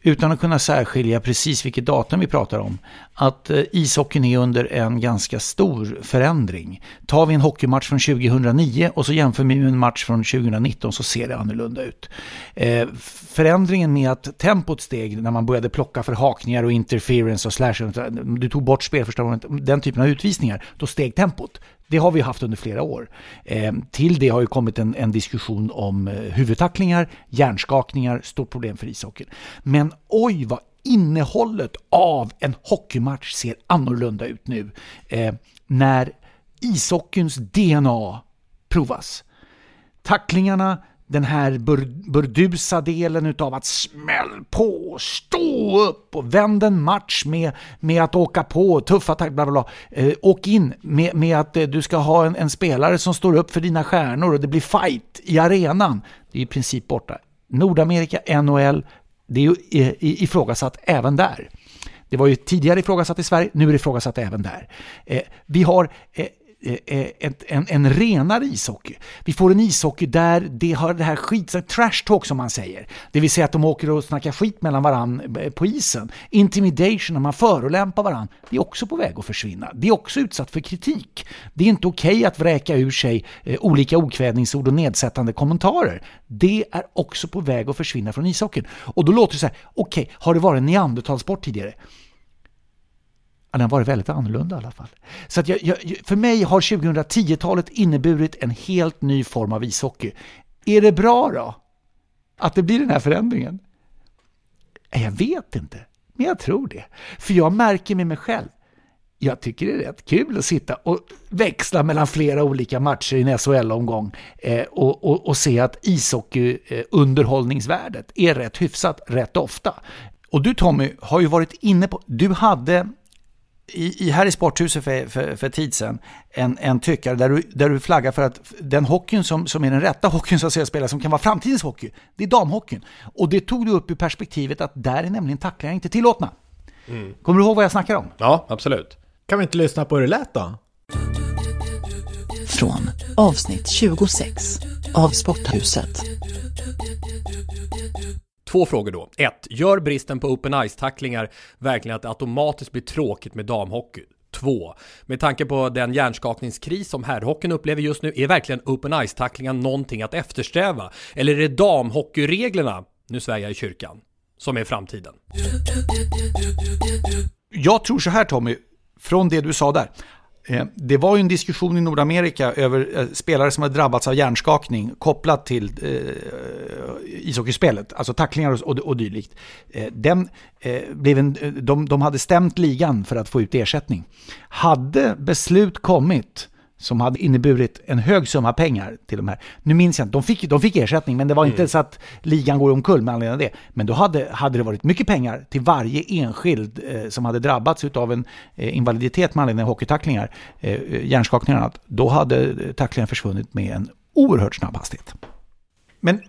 utan att kunna särskilja precis vilket datum vi pratar om, att eh, ishockeyn är under en ganska stor förändring. Tar vi en hockeymatch från 2009 och så jämför vi med en match från 2019 så ser det annorlunda ut. Eh, förändringen med att tempot steg när man började plocka förhakningar och interference och slash, du tog bort spelförståndet, den typen av utvisningar, då steg tempot. Det har vi haft under flera år. Eh, till det har ju kommit en, en diskussion om eh, huvudtacklingar, hjärnskakningar, stort problem för ishockeyn. Men oj vad innehållet av en hockeymatch ser annorlunda ut nu. Eh, när ishockeyns DNA provas. Tacklingarna den här bur, burdusa delen utav att smäll på, stå upp och vänd en match med, med att åka på, tuffa tack, bla bla bla. Eh, åk in med, med att eh, du ska ha en, en, spelare som står upp för dina stjärnor och det blir fight i arenan. Det är i princip borta. Nordamerika, NHL, det är ju eh, ifrågasatt även där. Det var ju tidigare ifrågasatt i Sverige, nu är det ifrågasatt även där. Eh, vi har eh, Eh, eh, ett, en, en renare ishockey. Vi får en ishockey där det har det här skit, trash talk som man säger. Det vill säga att de åker och snackar skit mellan varann eh, på isen. Intimidation, när man förolämpar varann. Det är också på väg att försvinna. Det är också utsatt för kritik. Det är inte okej okay att vräka ur sig olika okvädningsord och nedsättande kommentarer. Det är också på väg att försvinna från ishockeyn. Och då låter det så här, okej, okay, har det varit en neandertalsport tidigare? Den har varit väldigt annorlunda i alla fall. Så att jag, jag, för mig har 2010-talet inneburit en helt ny form av ishockey. Är det bra då? Att det blir den här förändringen? Jag vet inte, men jag tror det. För jag märker med mig själv. Jag tycker det är rätt kul att sitta och växla mellan flera olika matcher i en SHL-omgång eh, och, och, och, se att ishockeyunderhållningsvärdet eh, är rätt hyfsat rätt ofta. Och du Tommy har ju varit inne på, du hade i, i, här i Sporthuset för, för, för tid sedan en, en tyckare där du, där du flaggar för att den hockeyn som, som är den rätta hockeyn som spelar som kan vara framtidens hockey, det är damhockeyn. Och det tog du upp i perspektivet att där är nämligen tacklingar inte tillåtna. Mm. Kommer du ihåg vad jag snackar om? Ja, absolut. Kan vi inte lyssna på hur det lät då? Från avsnitt 26 av Sporthuset. Två frågor då. 1. Gör bristen på open ice-tacklingar verkligen att det automatiskt blir tråkigt med damhockey? 2. Med tanke på den hjärnskakningskris som herrhockeyn upplever just nu, är verkligen open ice-tacklingar någonting att eftersträva? Eller är det damhockeyreglerna, nu svär jag i kyrkan, som är framtiden? Jag tror så här Tommy, från det du sa där. Eh, det var ju en diskussion i Nordamerika över eh, spelare som har drabbats av hjärnskakning kopplat till eh, ishockeyspelet, alltså tacklingar och, och, och dylikt. Eh, den, eh, blev en, eh, de, de hade stämt ligan för att få ut ersättning. Hade beslut kommit som hade inneburit en hög summa pengar till de här. Nu minns jag inte, de fick, de fick ersättning men det var inte mm. så att ligan går omkull med anledning av det. Men då hade, hade det varit mycket pengar till varje enskild eh, som hade drabbats av en eh, invaliditet med anledning av hockeytacklingar, eh, hjärnskakningar och annat. Då hade tacklingen försvunnit med en oerhört snabb hastighet. Men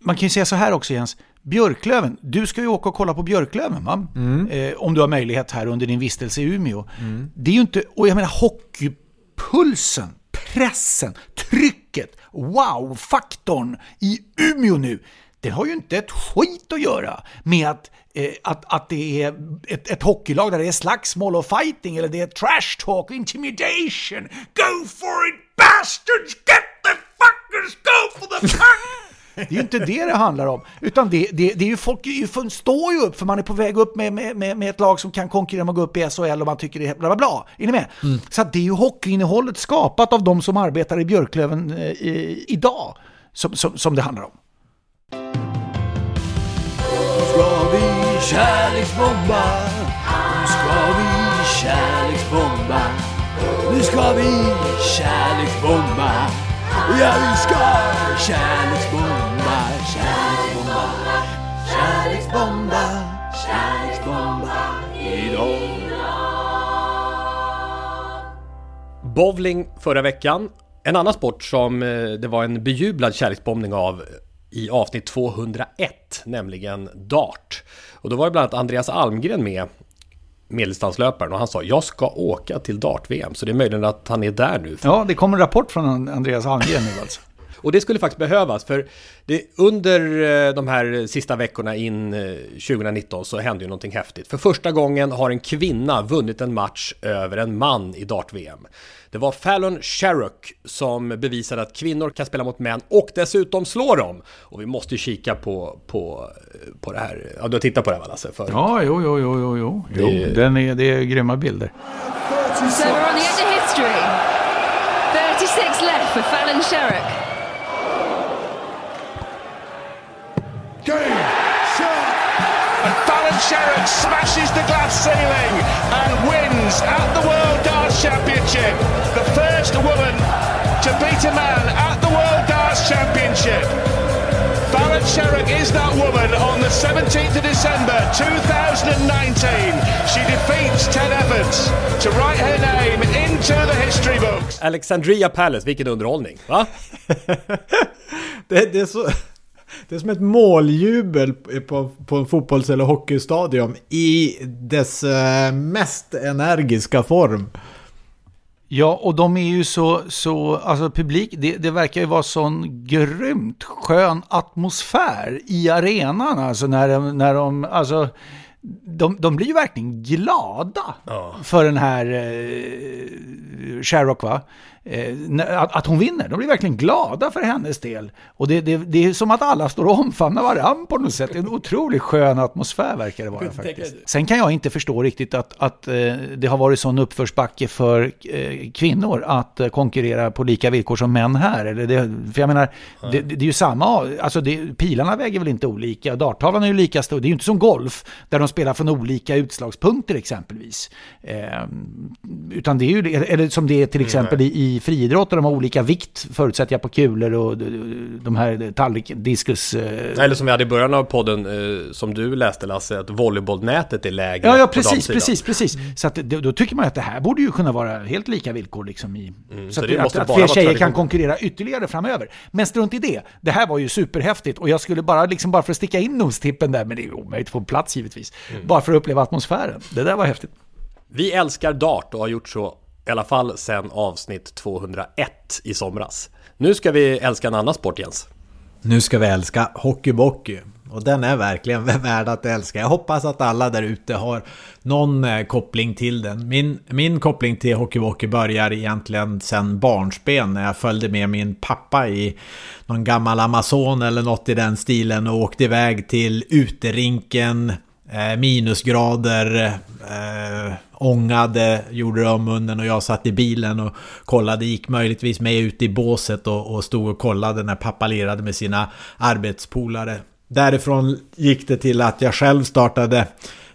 man kan ju säga så här också Jens, Björklöven, du ska ju åka och kolla på Björklöven va? Mm. Eh, om du har möjlighet här under din vistelse i Umeå. Mm. Det är ju inte, och jag menar hockey pulsen, pressen, trycket, wow-faktorn i Umeå nu, det har ju inte ett skit att göra med att, eh, att, att det är ett, ett hockeylag där det är slagsmål och fighting eller det är trash talk, intimidation. Go for it bastards! Get the fuckers! Go for the fuckers! Det är ju inte det det handlar om. Utan det, det, det är ju folk står ju upp för man är på väg upp med, med, med, ett lag som kan konkurrera med att gå upp i SHL och man tycker det är bla bla bla. Är ni med? Mm. Så det är ju hockeyinnehållet skapat av de som arbetar i Björklöven eh, idag som, som, som det handlar om. Nu ska vi kärleksbomba, ska vi kärleksbomba, nu ska vi kärleksbomba. Ja, vi ska kärleksbomba, kärleksbomba, kärleksbomba idag. Bowling förra veckan. En annan sport som eh, det var en bejublad kärleksbombning av i avsnitt 201, nämligen dart. Och då var det bland annat Andreas Almgren med medeldistanslöparen och han sa jag ska åka till dart-VM. Så det är möjligen att han är där nu. Ja, det kom en rapport från Andreas Almgren nu alltså. Och det skulle faktiskt behövas för det, under eh, de här sista veckorna in 2019 eh, så hände ju någonting häftigt. För första gången har en kvinna vunnit en match över en man i dart-VM. Det var Fallon Sherrock som bevisade att kvinnor kan spela mot män och dessutom slå dem. Och vi måste ju kika på, på, på det här. Ja, du har tittat på det här va Lasse? För... Ja, jo, jo, jo, jo. jo det... Den är, det är grymma bilder. So we're on the edge of history. 36 left for Fallon Sherrock. Game, shot. And Fallon Sherrock smashes the glass ceiling and wins at the World Darts Championship. The first woman to beat a man at the World Darts Championship. Fallon Sherrock is that woman on the 17th of December 2019. She defeats Ted Evans to write her name into the history books. Alexandria Palace, vilken underhållning, va? det, det är så... Det är som ett måljubel på, på en fotbolls eller hockeystadion i dess eh, mest energiska form. Ja, och de är ju så, så alltså publik, det, det verkar ju vara sån grymt skön atmosfär i arenan, alltså när de, när de alltså de, de blir ju verkligen glada ja. för den här eh, Sherrock va? Eh, att, hon vinner. De blir verkligen glada för hennes del. Och det, det, det är som att alla står och omfamnar varandra på något sätt. En otroligt skön atmosfär verkar det vara faktiskt. Sen kan jag inte förstå riktigt att, att eh, det har varit sån uppförsbacke för eh, kvinnor att konkurrera på lika villkor som män här. Eller det, för jag menar, det, det, är ju samma, alltså pilarna väger väl inte olika. Darttavlan är ju lika stor. Det är ju inte som golf, där de spelar från olika utslagspunkter exempelvis. Eh, utan det är ju, eller som det är till exempel i, i friidrott och de har olika vikt förutsätter jag på kulor och de här tallrik, diskus... Eh. Eller som vi hade i början av podden, eh, som du läste Lasse, att volleybollnätet är lägre Ja, ja precis, precis, precis. Så att, då tycker man att det här borde ju kunna vara helt lika villkor liksom i... Mm, så, så att, att, att fler tjejer kan konkurrera ytterligare framöver. Men strunt i det. Det här var ju superhäftigt och jag skulle bara, liksom bara för att sticka in nostippen där, men det är omöjligt att få plats givetvis. Mm. Bara för att uppleva atmosfären. Det där var häftigt. Vi älskar dart och har gjort så i alla fall sen avsnitt 201 i somras. Nu ska vi älska en annan sport Jens. Nu ska vi älska hockeybockey. Och den är verkligen värd att älska. Jag hoppas att alla där ute har någon eh, koppling till den. Min, min koppling till hockeybockey börjar egentligen sen barnsben när jag följde med min pappa i någon gammal Amazon eller något i den stilen och åkte iväg till uterinken Eh, minusgrader, eh, ångade, gjorde det om munnen och jag satt i bilen och kollade, gick möjligtvis med ut i båset och, och stod och kollade när pappa lirade med sina arbetspolare. Därifrån gick det till att jag själv startade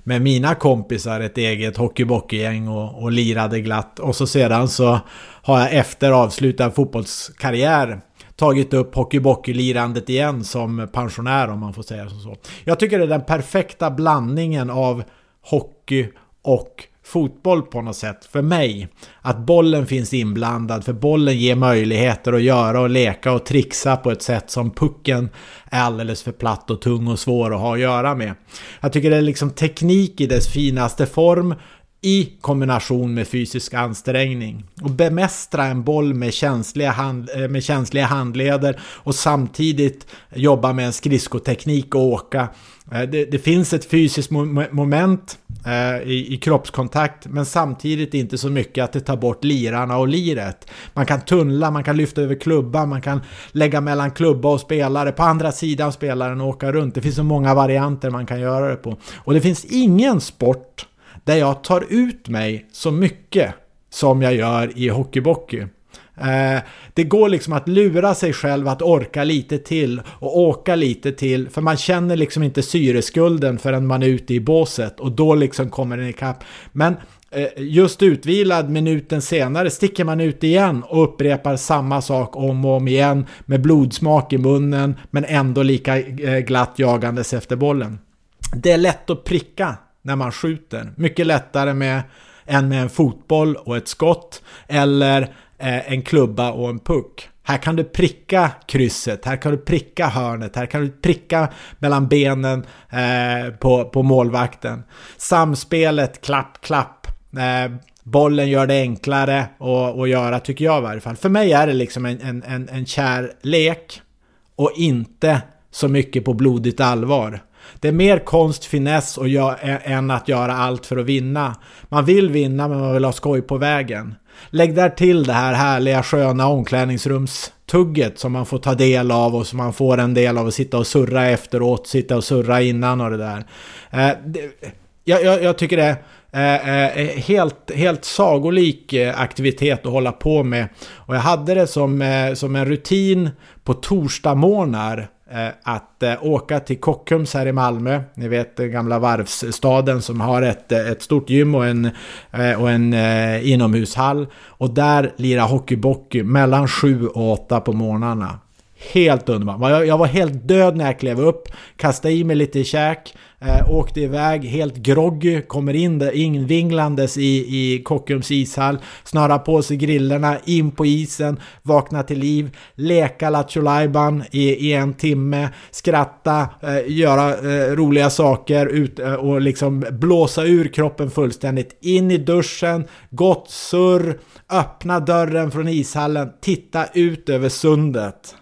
med mina kompisar ett eget hockeybockeygäng och, och lirade glatt. Och så sedan så har jag efter avslutad fotbollskarriär tagit upp hockeybockeylirandet igen som pensionär om man får säga så. Jag tycker det är den perfekta blandningen av hockey och fotboll på något sätt för mig. Att bollen finns inblandad för bollen ger möjligheter att göra och leka och trixa på ett sätt som pucken är alldeles för platt och tung och svår att ha att göra med. Jag tycker det är liksom teknik i dess finaste form i kombination med fysisk ansträngning. Och bemästra en boll med känsliga, hand, eh, med känsliga handleder och samtidigt jobba med en skridskoteknik och åka. Eh, det, det finns ett fysiskt moment eh, i, i, kroppskontakt men samtidigt inte så mycket att det tar bort lirarna och liret. Man kan tunnla, man kan lyfta över klubban, man kan lägga mellan klubba och spelare på andra sidan spelaren och åka runt. Det finns så många varianter man kan göra det på. Och det finns ingen sport där jag tar ut mig så mycket som jag gör i hockeybockey. Eh, det går liksom att lura sig själv att orka lite till och åka lite till för man känner liksom inte syreskulden förrän man är ute i båset och då liksom kommer den ikapp. Men eh, just utvilad minuten senare sticker man ut igen och upprepar samma sak om och om igen med blodsmak i munnen men ändå lika eh, glatt jagandes efter bollen. Det är lätt att pricka när man skjuter. Mycket lättare med än med en fotboll och ett skott eller eh, en klubba och en puck. Här kan du pricka krysset, här kan du pricka hörnet, här kan du pricka mellan benen eh, på, på målvakten. Samspelet, klapp, klapp. Eh, bollen gör det enklare att, att göra, tycker jag i varje fall. För mig är det liksom en, en, en, en kär lek och inte så mycket på blodigt allvar. Det är mer konst, finess och jag, än att göra allt för att vinna. Man vill vinna men man vill ha skoj på vägen. Lägg där till det här härliga sköna omklädningsrumstugget som man får ta del av och som man får en del av att sitta och surra efteråt, sitta och surra innan och det där. Eh, det, jag, jag, jag, tycker det är eh, eh helt, helt sagolik eh, aktivitet att hålla på med. Och jag hade det som, eh, som en rutin på torsdagmorgnar Eh, att eh, åka till Kockums här i Malmö. Ni vet den gamla varvsstaden som har ett, ett stort gym och en, och en inomhushall. Och där lira hockeybockey mellan 7 och 8 på morgnarna. Helt underbart. Jag var helt död när jag klev upp, kastade i mig lite käk, eh, åkte iväg helt groggy, kommer in där invinglandes i, i Kockums ishall, snörar på sig grillorna. in på isen, vakna till liv, leka Lattjo i, i en timme, skratta, eh, göra eh, roliga saker ut, eh, och liksom blåsa ur kroppen fullständigt. In i duschen, gott surr, öppna dörren från ishallen, titta ut över sundet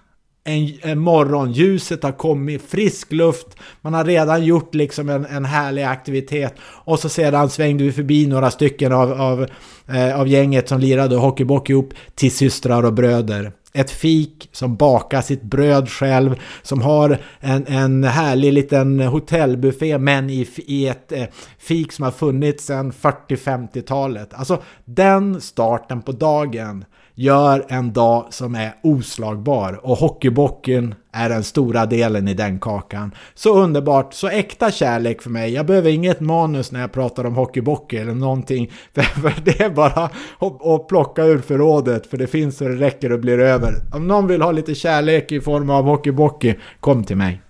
en, en morgon, ljuset har kommit, frisk luft, man har redan gjort liksom en, en härlig aktivitet och så sedan svängde vi förbi några stycken av, av, eh, av gänget som lirade hockeybock ihop till systrar och bröder. Ett fik som bakar sitt bröd själv, som har en, en härlig liten hotellbuffé men i, i ett eh, fik som har funnits sedan 40-50-talet. Alltså den starten på dagen gör en dag som är oslagbar och hockeybocken är den stora delen i den kakan. Så underbart, så äkta kärlek för mig. Jag behöver inget manus när jag pratar om hockeybockey eller någonting. För det är bara att plocka ur förrådet för det finns så det räcker och blir över. Om någon vill ha lite kärlek i form av hockeybockey, kom till mig.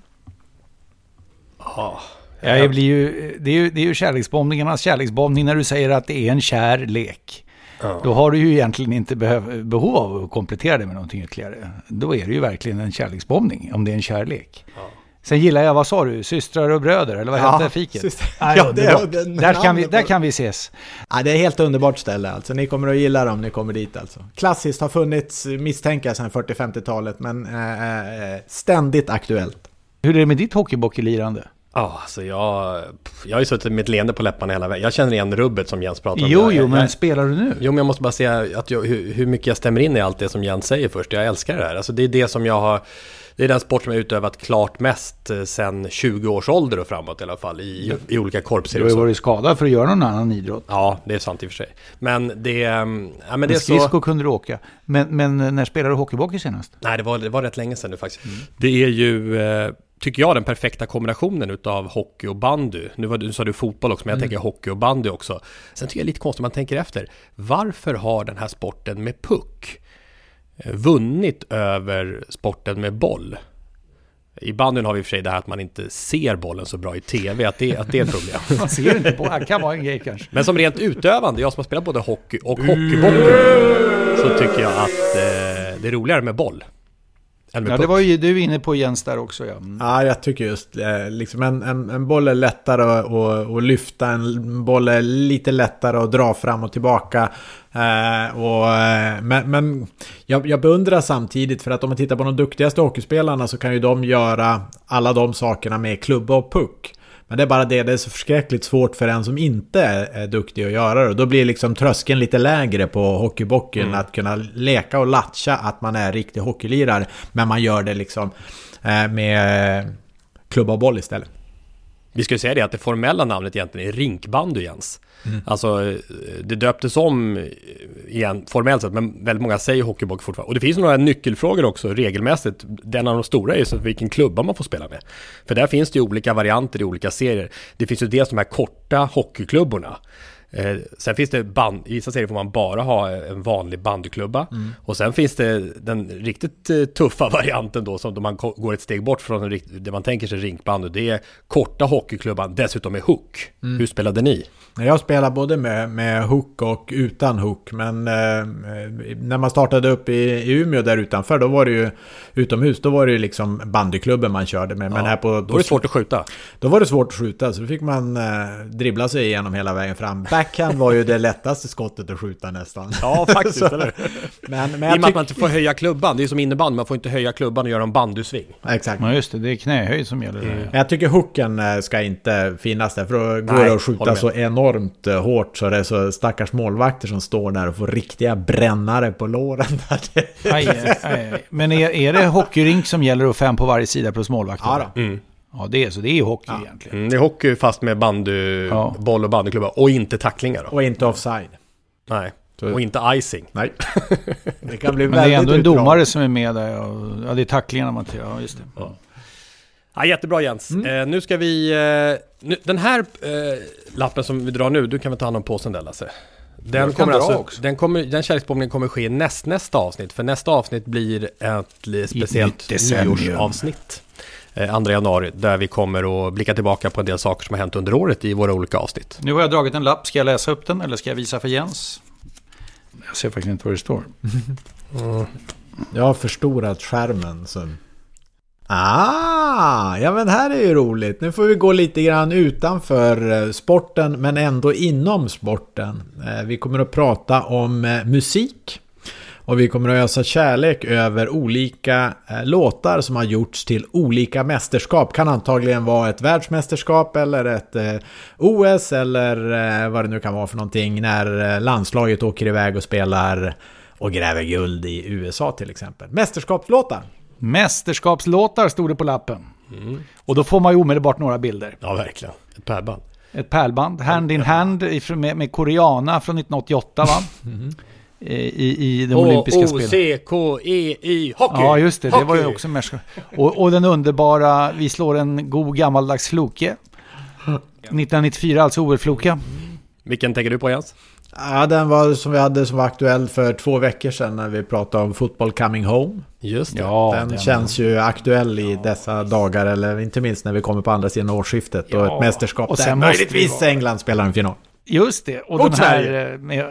Oh. Ja, det, blir ju, det, är ju, det är ju kärleksbombningarnas kärleksbombning när du säger att det är en kär lek. Ja. Då har du ju egentligen inte behöv, behov av att komplettera det med någonting ytterligare. Då är det ju verkligen en kärleksbombning, om det är en kärlek. Ja. Sen gillar jag, vad sa du, systrar och bröder, eller vad ja, hette fiket? Syster. Ja, det, det, där, kan vi, där kan vi ses. Ja, det är ett helt underbart ställe alltså. Ni kommer att gilla dem om ni kommer dit alltså. Klassiskt har funnits, misstänka sedan 40-50-talet, men äh, ständigt aktuellt. Hur är det med ditt hockeybockeylirande? Ja, alltså jag, jag har ju suttit med ett leende på läpparna hela vägen. Jag känner igen rubbet som Jens pratar om. Jo, jo, men jag, spelar du nu? Jo, men jag måste bara säga att jag, hur, hur mycket jag stämmer in i allt det som Jens säger först. Jag älskar det här. Alltså det är det som jag har... Det är den sport som jag utövat klart mest eh, sen 20 års ålder och framåt i alla fall. I, i olika korpserier. Du har ju varit skadad för att göra någon annan idrott. Ja, det är sant i och för sig. Men det... mm, Ja, men det är Men skridsko så... kunde du åka. Men, men när spelade du hockeyhockey senast? Nej, det var, det var rätt länge sedan nu faktiskt. Det är ju, eh, tycker jag, den perfekta kombinationen utav hockey och bandy. Nu, var, nu sa du fotboll också, men jag Mm. tänker hockey och bandy också. Sen tycker jag det är lite konstigt om man tänker efter. Varför har den här sporten med puck eh, vunnit över sporten med boll? I bandyn har vi i och för sig det här att man inte ser bollen så bra i TV, att det, att det är ett problem. Man ser inte på, det kan vara en grej kanske. Men som rent utövande, jag som har spelat både hockey och hockeyboll, så tycker jag att eh, det är roligare med boll. Ja, det var ju du inne på Jens där också ja. Mm. Ja, jag tycker just eh, liksom en, en, en boll är lättare att, att, att lyfta, en boll är lite lättare att dra fram och tillbaka. Eh, och, eh, men men jag, jag beundrar samtidigt för att om man tittar på de duktigaste hockeyspelarna så kan ju de göra alla de sakerna med klubba och puck. Men det är bara det, det är så förskräckligt svårt för en som inte är, är duktig att göra det. Då blir liksom tröskeln lite lägre på hockeybocken Mm. att kunna leka och latcha att man är riktig hockeylirare. Men man gör det liksom eh, med klubba och boll istället. Vi ska ju säga det att det formella namnet egentligen är rinkbandy Jens. Mm. Alltså det döptes om eh, igen formellt sett men väldigt många säger hockeyboll fortfarande. Och det finns några nyckelfrågor också regelmässigt. Den av de stora är ju så vilken klubba man får spela med. För där finns det ju olika varianter i olika serier. Det finns ju dels de här korta hockeyklubborna. Eh, sen finns det band, i vissa serier får man bara ha en vanlig bandyklubba. Mm. Och sen finns det den riktigt eh, tuffa varianten då som då man går ett steg bort från det man tänker sig rinkbandy. Det är korta hockeyklubban, dessutom med hook. Mm. Hur spelade ni? Jag spelar både med, med hook och utan hook. Men eh, när man startade upp i, i Umeå där utanför, då var det ju utomhus. Då var det ju liksom bandyklubben man körde med. Men Ja, här på, då var det svårt att skjuta. Då var det svårt att skjuta, så då fick man eh, dribbla sig igenom hela vägen fram. Backhand var ju det lättaste skottet att skjuta nästan. Ja, faktiskt, Så- eller Men, men I och med att man inte får höja klubban. Det är som innebandy, man får inte höja klubban och göra en bandysving. Exakt. Ja just det, det är knähöjd som gäller. Men jag tycker hooken eh, ska inte finnas där. För då går Nej, det att skjuta så enormt eh, hårt så det är så stackars målvakter som står där och får riktiga brännare på låren. Där. Aj, aj, aj. Men är, är det hockeyrink som gäller och fem på varje sida plus målvakt? Ja då. Mm. Ja, det är så. Det är hockey egentligen. Mm, det är hockey fast med bandy, Ja. boll och bandyklubba. Och inte tacklingar då. Och inte offside. Nej. Och inte icing. Nej. Det kan bli Men det är ändå en domare som är med där. Ja, ja det är tacklingarna man tar. Ja, just det. Ja. Ja, jättebra Jens. Eh, nu ska vi... Eh, nu, den här eh, lappen som vi drar nu, du kan väl ta hand om påsen där Lasse? Den, kommer alltså, också. den, kommer, den kärleksbombningen kommer ske i näst, nästa avsnitt. För nästa avsnitt blir ett speciellt nyårsavsnitt. Eh, 2 januari, där vi kommer att blicka tillbaka på en del saker som har hänt under året i våra olika avsnitt. Nu har jag dragit en lapp. Ska jag läsa upp den eller ska jag visa för Jens? Jag ser faktiskt inte vad det står. Jag har förstorat skärmen. Så. Ah, ja men här är ju roligt. Nu får vi gå lite grann utanför eh, sporten men ändå inom sporten. Eh, vi kommer att prata om eh, musik. Och vi kommer att ösa kärlek över olika låtar som har gjorts till olika mästerskap. Kan antagligen vara ett världsmästerskap eller ett OS eller vad det nu kan vara för någonting. När landslaget åker iväg och spelar och gräver guld i USA till exempel. Mästerskapslåtar. Mästerskapslåtar stod det på lappen. Och då får man ju omedelbart några bilder. Ja, verkligen. Ett pärlband. Ett pärlband, Hand in Hand med, med Koreana från 1988 va? Eh, I, I de olympiska spelen. H-O-C-K-E-I hockey! Ja, just det. Det var ju Hockey! också mästerskap. Och, och den underbara Vi slår en god gammaldags floke. 1994, alltså OL-floka. Vilken tänker du på Jens? Ja, den var som vi hade som var aktuell för två veckor sedan när vi pratade om fotboll coming home. Just det. Ja, den, känns ju aktuell i dessa dagar, eller inte minst när vi kommer på andra sidan årsskiftet och Ja, ett mästerskap och där möjligtvis England spelar en final. Just det. Och Mot den här eh, med,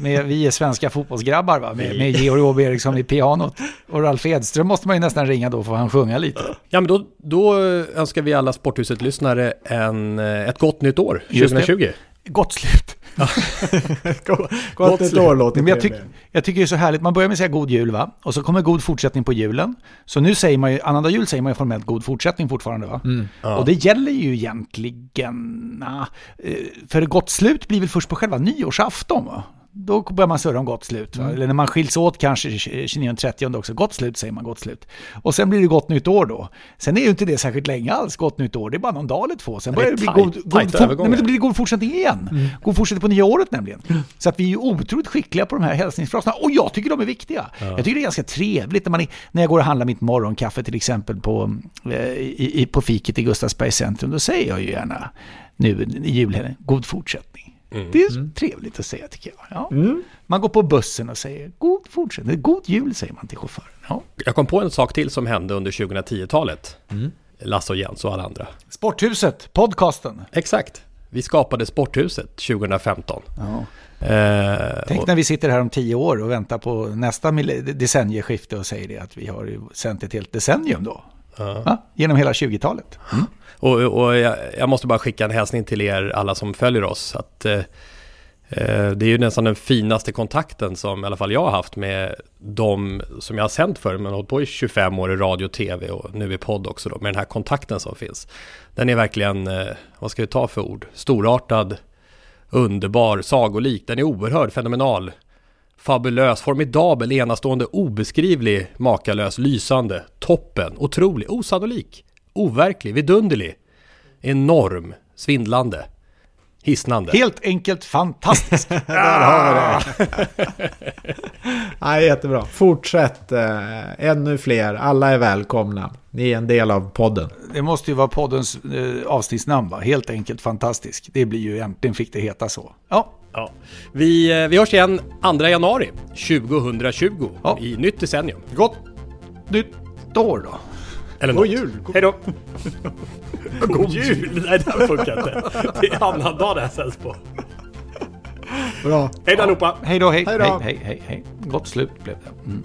med Vi är svenska fotbollsgrabbar va? Med, med Georg Åberg Eriksson i pianot. Och Ralf Edström måste man ju nästan ringa då för han sjunga lite. Ja, men då, då önskar vi alla Sporthuset-lyssnare en, eh, ett gott nytt år, Just det. 2020. Gott slut. Gott ett år låter Men jag, tyck, jag tycker det är så härligt, man börjar med att säga god jul va? Och så kommer god fortsättning på julen. Så nu säger man ju, annandag jul säger man ju formellt god fortsättning fortfarande va? Mm. Ja. Och det gäller ju egentligen, na, eh, för gott slut blir väl först på själva nyårsafton va? Då börjar man surra om gott slut. Mm. Eller när man skiljs åt kanske 29-30 också. Gott slut säger man gott slut. Och sen blir det gott nytt år då. Sen är ju inte det särskilt länge alls gott nytt år. Det är bara någon dag eller två. Sen Det börjar är det bli god, god, nej, men det blir god fortsättning igen. God fortsättning på nya året nämligen. Så att vi är ju otroligt skickliga på de här hälsningsfraserna. Och jag tycker de är viktiga. Jag tycker det är ganska trevligt när, man, är- när jag går och handlar mitt morgonkaffe till exempel på, eh, i, i, på fiket i Gustavsbergs centrum. Då säger jag ju gärna nu i julhelgen, god fortsättning. Det är trevligt att säga tycker jag. Ja. Man går på bussen och säger god fortsättning. God jul säger man till chauffören. Ja. Jag kom på en sak till som hände under 2010-talet. Lasse och Jens och alla andra. Sporthuset, podcasten. Exakt. Vi skapade Sporthuset 2015. Ja. Eh, Tänk och- när vi sitter här om tio år och väntar på nästa decennieskifte och säger det att vi har sänt ett helt decennium då. Ja, genom hela 20-talet. Mm. Och, och jag, jag måste bara skicka en hälsning till er alla som följer oss. Att, eh, eh, det är ju nästan den finaste kontakten som i alla fall jag har haft med de som jag har sänt för. Men hållit på i 25 år i radio och tv och nu i podd också då. Med den här kontakten som finns. Den är verkligen, eh, vad ska vi ta för ord? Storartad, underbar, sagolik. Den är oerhörd, fenomenal. Fabulös, formidabel, enastående, obeskrivlig, makalös, lysande, toppen, otrolig, osannolik, overklig, vidunderlig, enorm, svindlande, hisnande. Helt enkelt fantastiskt. Där har vi det. Nej, jättebra. Fortsätt. Eh, ännu fler. Alla är välkomna. Ni är en del av podden. Det måste ju vara poddens eh, avsnittsnamn va? Helt enkelt fantastisk. Det blir ju äntligen fick det heta så. Ja, Ja. Vi, eh, vi hörs igen 2 januari 2020 i nytt decennium. Gott nytt år då. Eller God något. jul. Hej då! God jul! Nej, det här funkar inte. Det är annandag det här sänds på. Bra. Hej då allihopa! Hej då, hej, Hej hej, hej, hej. Gott slut blev det. Mm.